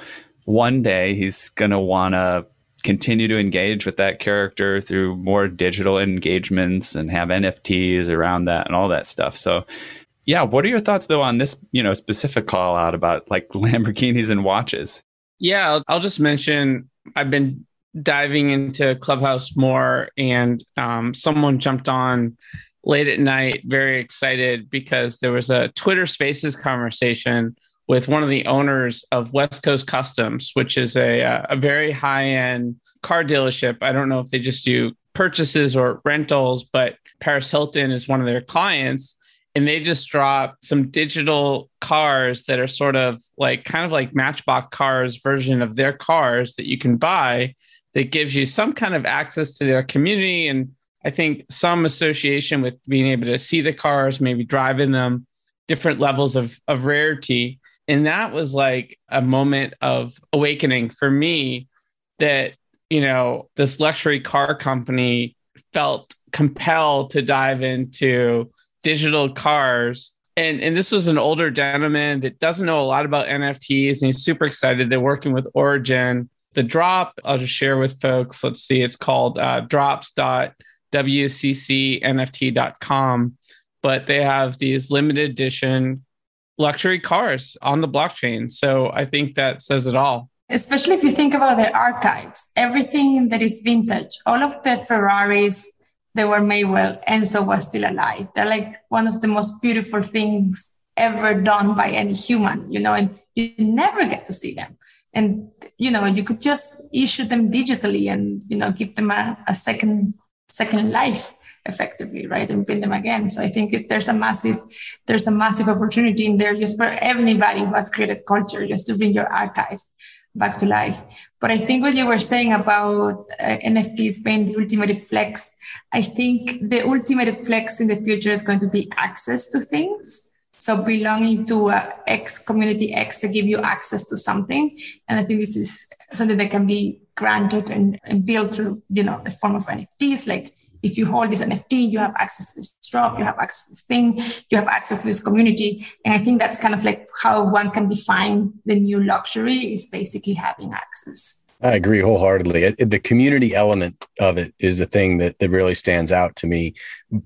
one day he's gonna want to continue to engage with that character through more digital engagements and have NFTs around that and all that stuff. So, yeah, what are your thoughts though on this, you know, specific call out about like Lamborghinis and watches? Yeah, I'll, I'll just mention I've been diving into Clubhouse more, and um, someone jumped on late at night, very excited because there was a Twitter Spaces conversation with one of the owners of West Coast Customs, which is a uh, a very high end car dealership. I don't know if they just do purchases or rentals, but Paris Hilton is one of their clients. And they just dropped some digital cars that are sort of like kind of like Matchbox cars version of their cars that you can buy that gives you some kind of access to their community and I think some association with being able to see the cars, maybe drive in them, different levels of, of rarity. And that was like a moment of awakening for me that, you know, this luxury car company felt compelled to dive into digital cars. And, and this was an older gentleman that doesn't know a lot about NFTs and he's super excited. They're working with Origin the drop, I'll just share with folks. Let's see, it's called uh, drops.wccnft.com, but they have these limited edition luxury cars on the blockchain. So I think that says it all. Especially if you think about the archives, everything that is vintage, all of the Ferraris that were made while Enzo was still alive. They're like one of the most beautiful things ever done by any human, you know, and you never get to see them and you know you could just issue them digitally and you know give them a, a second second life effectively right and bring them again so i think it, there's a massive there's a massive opportunity in there just for anybody who has created culture just to bring your archive back to life but i think what you were saying about uh, nfts being the ultimate flex i think the ultimate flex in the future is going to be access to things so belonging to a X community X to give you access to something. And I think this is something that can be granted and, and built through, you know, the form of NFTs. Like if you hold this NFT, you have access to this drop, you have access to this thing, you have access to this community. And I think that's kind of like how one can define the new luxury is basically having access. I agree wholeheartedly. The community element of it is the thing that, that really stands out to me.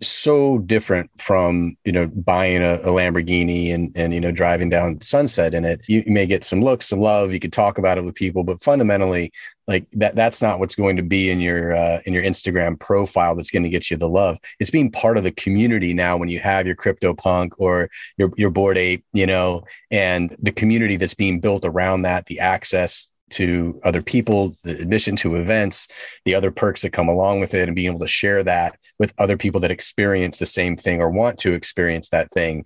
So different from, you know, buying a, a Lamborghini and, and, you know, driving down Sunset in it. You, you, may get some looks, some love. You could talk about it with people, but fundamentally, like that, that's not what's going to be in your, uh, in your Instagram profile that's going to get you the love. It's being part of the community now when you have your CryptoPunk or your, your Bored Ape, you know, and the community that's being built around that, the access to other people, the admission to events, the other perks that come along with it, and being able to share that with other people that experience the same thing or want to experience that thing.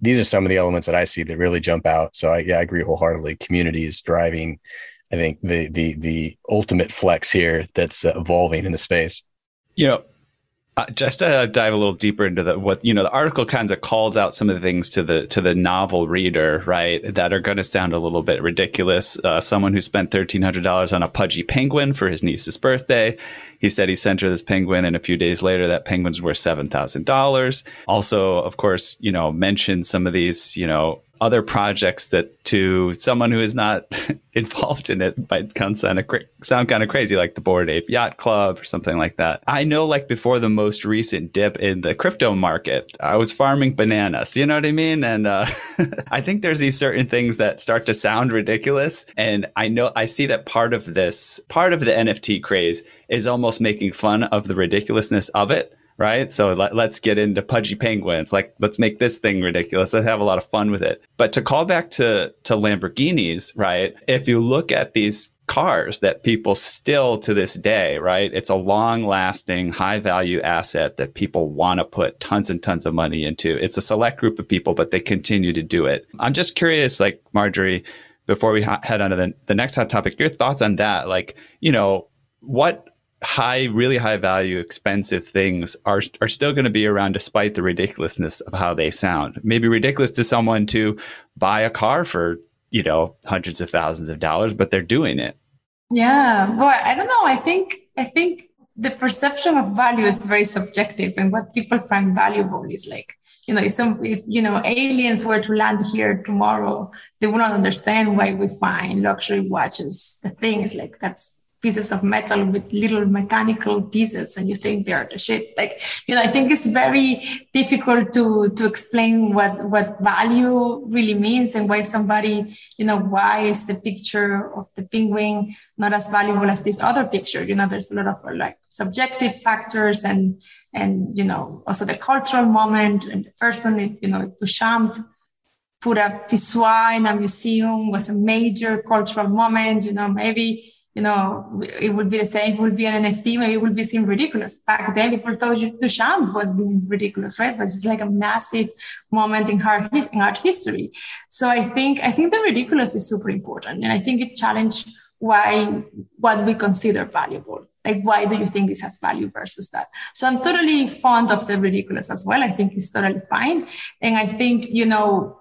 These are some of the elements that I see that really jump out. So I, yeah, I agree wholeheartedly. Community is driving, I think, the the the ultimate flex here that's uh, evolving in the space. You know, uh, just to dive a little deeper into the what you know the article kind of calls out some of the things to the to the novel reader right that are going to sound a little bit ridiculous. Uh, someone who spent $1300 on a pudgy penguin for his niece's birthday. He said he sent her this penguin and a few days later that penguin's worth $7000 also of course you know mentioned some of these you know other projects that to someone who is not involved in it might sound, sound kind of crazy, like the Bored Ape Yacht Club or something like that. I know, like before the most recent dip in the crypto market, I was farming bananas. You know what I mean? And uh, I think there's these certain things that start to sound ridiculous, and I know I see that part of this, part of the NFT craze, is almost making fun of the ridiculousness of it right? So let, us get into pudgy penguins. Like, let's make this thing ridiculous. Let's have a lot of fun with it. But to call back to, to Lamborghinis, right? If you look at these cars that people still to this day, right? It's a long lasting, high value asset that people want to put tons and tons of money into. It's a select group of people, but they continue to do it. I'm just curious, like Marjorie, before we head on to the, the next hot topic, your thoughts on that. Like, you know, what high, really high value, expensive things are are still going to be around despite the ridiculousness of how they sound. Maybe ridiculous to someone to buy a car for you know hundreds of thousands of dollars, but they're doing it. Yeah, well, I don't know. I think I think the perception of value is very subjective, and what people find valuable is like you know, if some if you know aliens were to land here tomorrow, they would not understand why we find luxury watches. The thing is like that's pieces of metal with little mechanical pieces and you think they are the shit. Like you know i think it's very difficult to to explain what what value really means and why somebody you know why is the picture of the penguin not as valuable as this other picture? You know there's a lot of like subjective factors and and you know also the cultural moment and the person you know Duchamp put a pissoir in a museum was a major cultural moment you know maybe you know, it would be the same. It would be an NFT. Maybe it would be seem ridiculous. Back then, people thought Duchamp was being ridiculous, right? But it's like a massive moment in art, in art history. So I think, I think the ridiculous is super important. And I think it challenged why, what we consider valuable. Like, why do you think this has value versus that? So I'm totally fond of the ridiculous as well. I think it's totally fine. And I think, you know,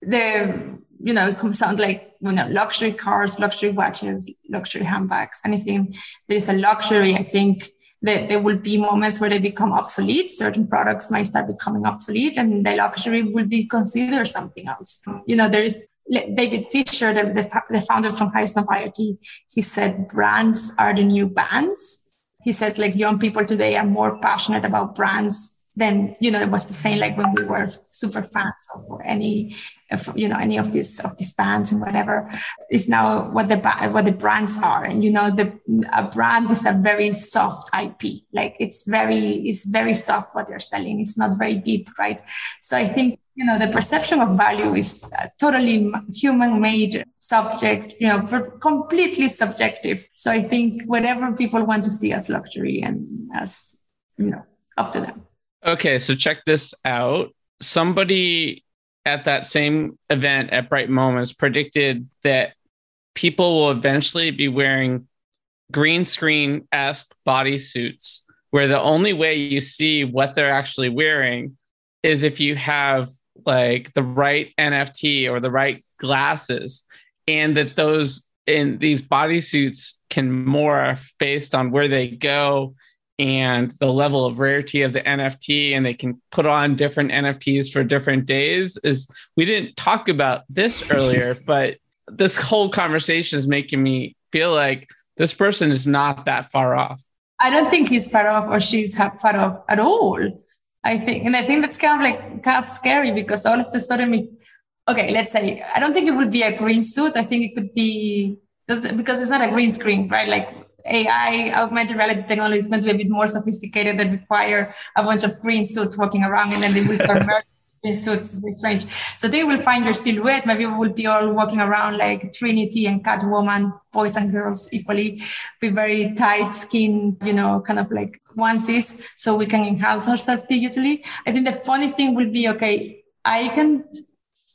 the, you know, it comes sound like you know, luxury cars, luxury watches, luxury handbags, anything that is a luxury, I think that there will be moments where they become obsolete. Certain products might start becoming obsolete and the luxury will be considered something else. You know, there is David Fischer, the, the, the founder from Highsnobiety, IoT, he said brands are the new bands. He says like young people today are more passionate about brands then you know it was the same like when we were super fans of any of, you know any of these of these bands and whatever. Is now what the what the brands are. And you know the a brand is a very soft ip like it's very it's very soft what they're selling. It's not very deep right? So i think you know the perception of value is uh, totally human made subject you know completely subjective. So i think whatever people want to see as luxury and as you know up to them Okay, so check this out. Somebody at that same event at Bright Moments predicted that people will eventually be wearing green screen esque bodysuits where the only way you see what they're actually wearing is if you have like the right NFT or the right glasses, and that those in these bodysuits can morph based on where they go and the level of rarity of the NFT, and they can put on different NFTs for different days. Is we didn't talk about this earlier, but this whole conversation is making me feel like this person is not that far off. I don't think he's far off or she's far off at all. I think, and I think that's kind of like kind of scary because all of a sudden, we, okay, let's say I don't think it would be a green suit. I think it could be because it's not a green screen, right? Like AI, augmented reality technology is going to be a bit more sophisticated that require a bunch of green suits walking around and then they will start merging green suits. It's strange. So they will find your silhouette. Maybe we will be all walking around like Trinity and Catwoman, boys and girls equally, with very tight skin, you know, kind of like onesies, so we can enhance ourselves digitally. I think the funny thing will be, okay, I can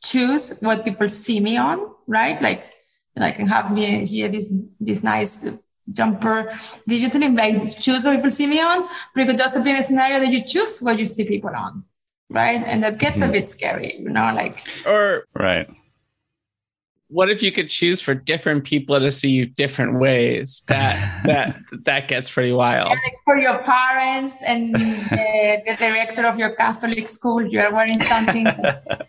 choose what people see me on, right? Like I can have me here this this nice jumper digitally based choose what people see me on? But it could also be a scenario that you choose what you see people on right? And that gets a hmm. bit scary you know like or right what if you could choose for different people to see you different ways? That that that gets pretty wild. Like for your parents and the, the, director of your catholic school you're wearing something.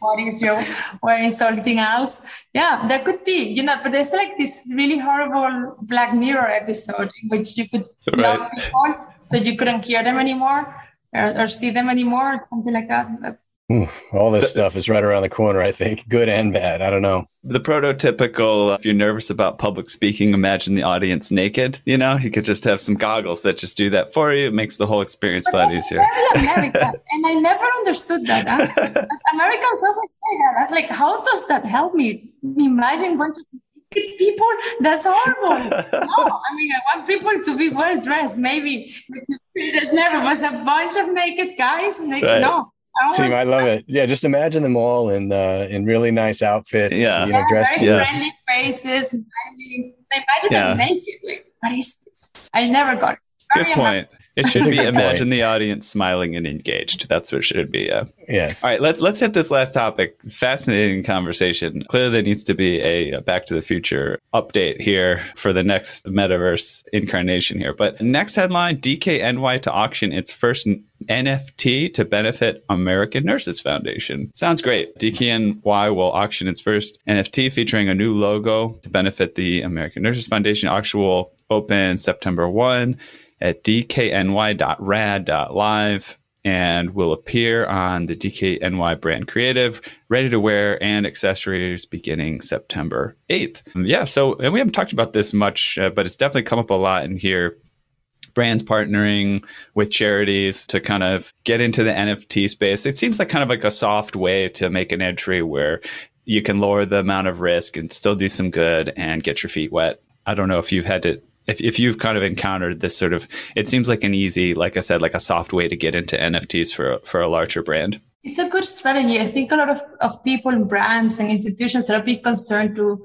What is you're wearing something else? Yeah that could be you know but there's like this really horrible black mirror episode in which you could right. people so you couldn't hear them anymore or, or see them anymore something like that. That's, all this the, stuff is right around the corner, I think, good and bad. I don't know. The prototypical, uh, if you're nervous about public speaking, imagine the audience naked. You know, you could just have some goggles that just do that for you. It makes the whole experience a lot easier. Very American. and I never understood that. Huh? Americans always say that. That's like, how does that help me? Imagine a bunch of people that's horrible no i mean i want people to be well dressed maybe there's never was a bunch of naked guys naked, right. no Team, I love it. Yeah, just imagine them all in uh, in really nice outfits. Yeah, you know, dressed. Very yeah. friendly faces. I mean, imagine yeah. them naked. Like, what is this? I never got it. Good point. It should That's a be imagine point. the audience smiling and engaged. That's what it should be. Yeah. Yes. All right, let's let's hit this last topic. Fascinating conversation. Clearly, there needs to be a Back to the Future update here for the next metaverse incarnation here. But next headline: DKNY to auction its first NFT to benefit American Nurses Foundation. Sounds great. DKNY will auction its first NFT featuring a new logo to benefit the American Nurses Foundation. Auction will open September one at dkny.rad.live and will appear on the DKNY brand creative, ready to wear, and accessories beginning September 8th. Yeah, so and we haven't talked about this much, uh, but it's definitely come up a lot in here. Brands partnering with charities to kind of get into the NFT space. It seems like kind of like a soft way to make an entry where you can lower the amount of risk and still do some good and get your feet wet. I don't know if you've had to if, if you've kind of encountered this sort of it seems like an easy like i said like a soft way to get into nfts for for a larger brand It's a good strategy. I think a lot of, of people, brands, and institutions are a bit concerned to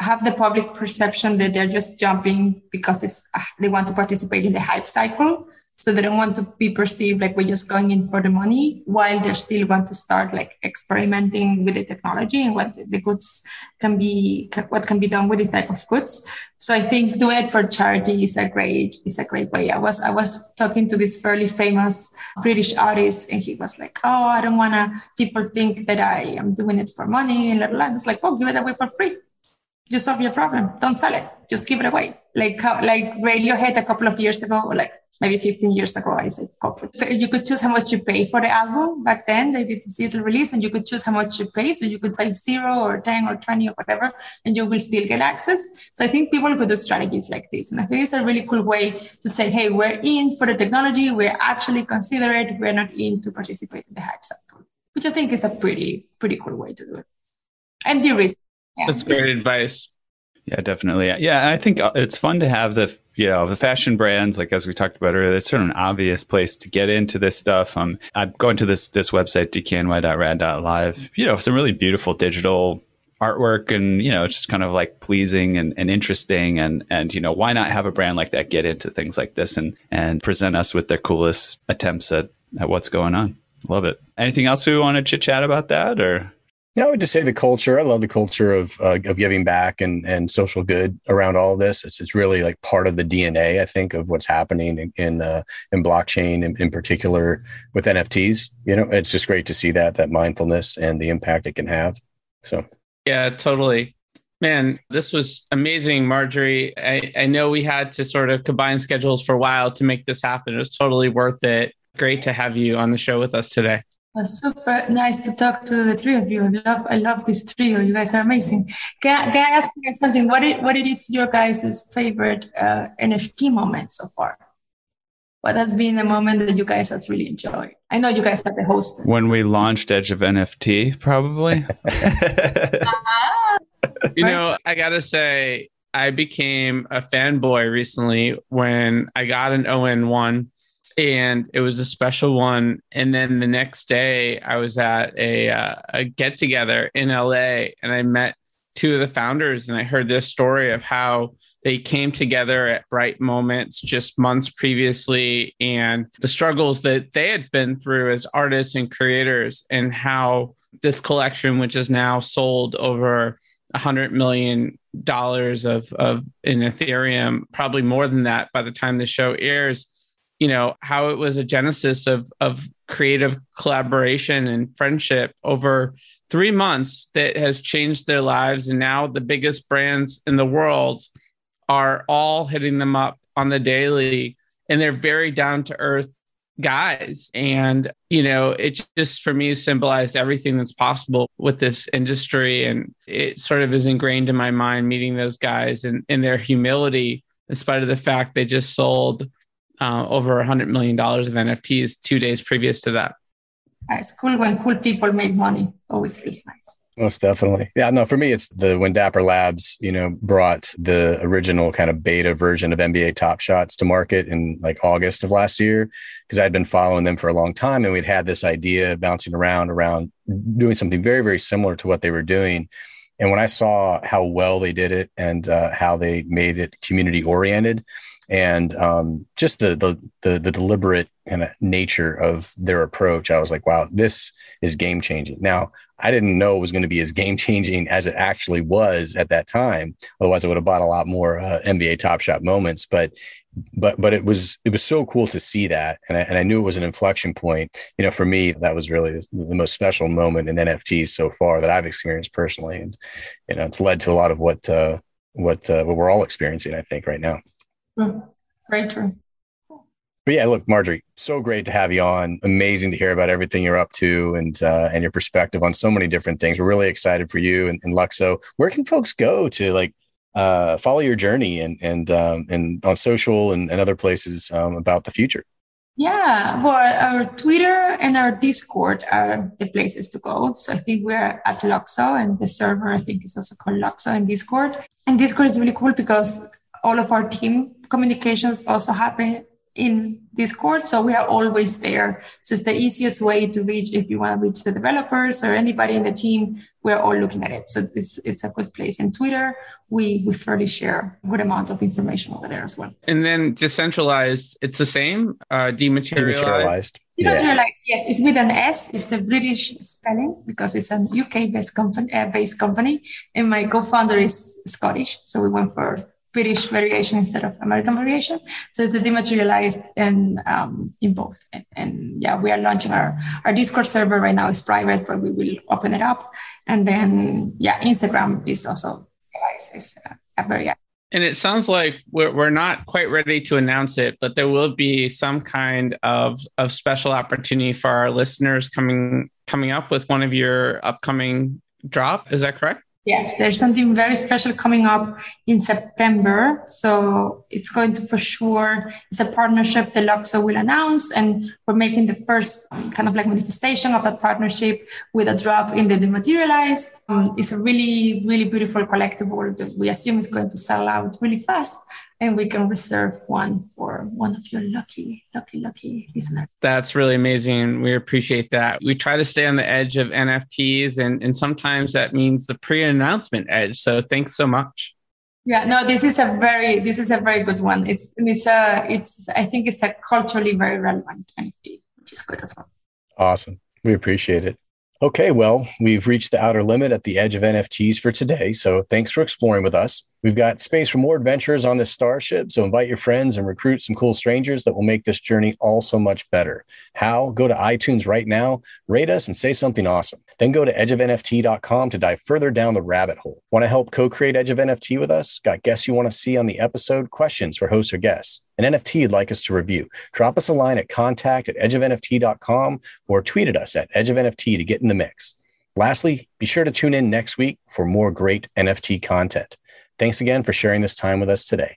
have the public perception that they're just jumping because it's, uh, they want to participate in the hype cycle. So they don't want to be perceived like we're just going in for the money while they still want to start like experimenting with the technology and what the goods can be, what can be done with this type of goods. So I think do it for charity is a great, is a great way. I was, I was talking to this fairly famous British artist and he was like, Oh, I don't want to, people think that I am doing it for money and. It's like, oh, give it away for free. You solve your problem. Don't sell it. Just give it away. Like, like Radiohead a couple of years ago, or like maybe 15 years ago, I said corporate. You could choose how much you pay for the album. Back then, they did digital release and you could choose how much you pay. So you could pay zero or 10 or 20 or whatever, and you will still get access. So I think people could do strategies like this. And I think it's a really cool way to say, hey, we're in for the technology. We're actually considerate. We're not in to participate in the hype cycle, which I think is a pretty, pretty cool way to do it. And the risk. Yeah. That's great advice. Yeah, definitely. Yeah, I think uh, it's fun to have the you know the fashion brands like as we talked about earlier. It's sort of an obvious place to get into this stuff. Um, I'm going to this this website dkny.rad.live. You know, some really beautiful digital artwork and you know it's just kind of like pleasing and, and interesting and and you know why not have a brand like that get into things like this and and present us with their coolest attempts at at what's going on love it anything else we want to chit chat about that or no, I would just say the culture. I love the culture of uh, of giving back and and social good around all of this. It's it's really like part of the DNA, I think, of what's happening in in, uh, in blockchain, in, in particular with NFTs. You know, it's just great to see that that mindfulness and the impact it can have. So, yeah, totally. Man, this was amazing, Marjorie. I, I know we had to sort of combine schedules for a while to make this happen. It was totally worth it. Great to have you on the show with us today. Was super nice to talk to the three of you. I love, I love this trio. You guys are amazing. Can, can I ask you guys something? What it, what it is your guys' favorite uh, NFT moment so far? What has been a moment that you guys has really enjoyed? I know you guys are the host. When we launched Edge of NFT, probably. you know, I gotta say, I became a fanboy recently when I got an ON one and it was a special one. And then the next day, I was at a, uh, a get together in LA, and I met two of the founders, and I heard this story of how they came together at bright moments just months previously, and the struggles that they had been through as artists and creators, and how this collection, which is now sold over a hundred million dollars of of in Ethereum, probably more than that by the time the show airs you know how it was a genesis of of creative collaboration and friendship over three months that has changed their lives. And now the biggest brands in the world are all hitting them up on the daily. And they're very down to earth guys. And you know it just for me symbolized everything that's possible with this industry. And it sort of is ingrained in my mind meeting those guys and in their humility in spite of the fact they just sold uh, over a hundred million dollars of NFTs two days previous to that. It's cool when cool people make money. Always feels nice. Most definitely. Yeah, no, for me, it's the when Dapper Labs, you know, brought the original kind of beta version of NBA Top Shots to market in like August of last year, because I'd been following them for a long time and we'd had this idea bouncing around around doing something very, very similar to what they were doing. And when I saw how well they did it and uh, how they made it community oriented, and um, just the, the, the the deliberate kind of nature of their approach. I was like, wow, this is game changing. Now, I didn't know it was going to be as game changing as it actually was at that time. Otherwise, I would have bought a lot more uh, NBA Top Shot moments. But but but it was it was so cool to see that, and I, and I knew it was an inflection point. You know, for me, that was really the most special moment in NFTs so far that I've experienced personally, and you know, it's led to a lot of what uh, what uh, what we're all experiencing. I think right now. Very true but yeah, look, Marjorie, so great to have you on. Amazing to hear about everything you're up to and uh, and your perspective on so many different things. We're really excited for you and, and LUKSO. Where can folks go to like uh, follow your journey and and um, and on social and, and other places um, about the future? Yeah, well, our Twitter and our Discord are the places to go. So I think we're at LUKSO, and the server I think is also called LUKSO in Discord. And Discord is really cool because all of our team communications also happen in Discord. So we are always there. So it's the easiest way to reach if you want to reach the developers or anybody in the team. We're all looking at it. So it's, it's a good place. In Twitter, we, we fairly share a good amount of information over there as well. And then decentralized, it's the same, uh, dematerialised. Dematerialised. Dematerialised, yeah. yes, it's with an S. It's the British spelling because it's an UK based company, uh, based company. And my co-founder is Scottish. So we went for British variation instead of American variation. So it's a dematerialised and um, in both. And, and, yeah, we are launching our, our Discord server right now. It's private, but we will open it up. And then, yeah, Instagram is also a very and it sounds like we're, we're not quite ready to announce it, but there will be some kind of, of special opportunity for our listeners coming coming up with one of your upcoming drop. Is that correct? Yes, there's something very special coming up in September. So it's going to for sure, it's a partnership the LUKSO will announce. And we're making the first kind of like manifestation of that partnership with a drop in the dematerialised. Um, it's a really, really beautiful collectible that we assume is going to sell out really fast and we can reserve one for one of your lucky, lucky, lucky listeners. That's really amazing. We appreciate that. We try to stay on the edge of NFTs, and, and sometimes that means the pre announcement edge. So thanks so much. Yeah, no, this is a very this is a very good one. It's it's a it's I think it's a culturally very relevant NFT, which is good as well. Awesome. We appreciate it. Okay, well, we've reached the outer limit at the edge of NFTs for today. So thanks for exploring with us. We've got space for more adventures on this starship, so invite your friends and recruit some cool strangers that will make this journey all so much better. How? Go to iTunes right now, rate us, and say something awesome. Then go to edgeofnft.com to dive further down the rabbit hole. Want to help co create Edge of NFT with us? Got guests you want to see on the episode? Questions for hosts or guests? An NFT you'd like us to review? Drop us a line at contact at edgeofnft.com or tweet at us at edgeofnft to get in the mix. Lastly, be sure to tune in next week for more great NFT content. Thanks again for sharing this time with us today.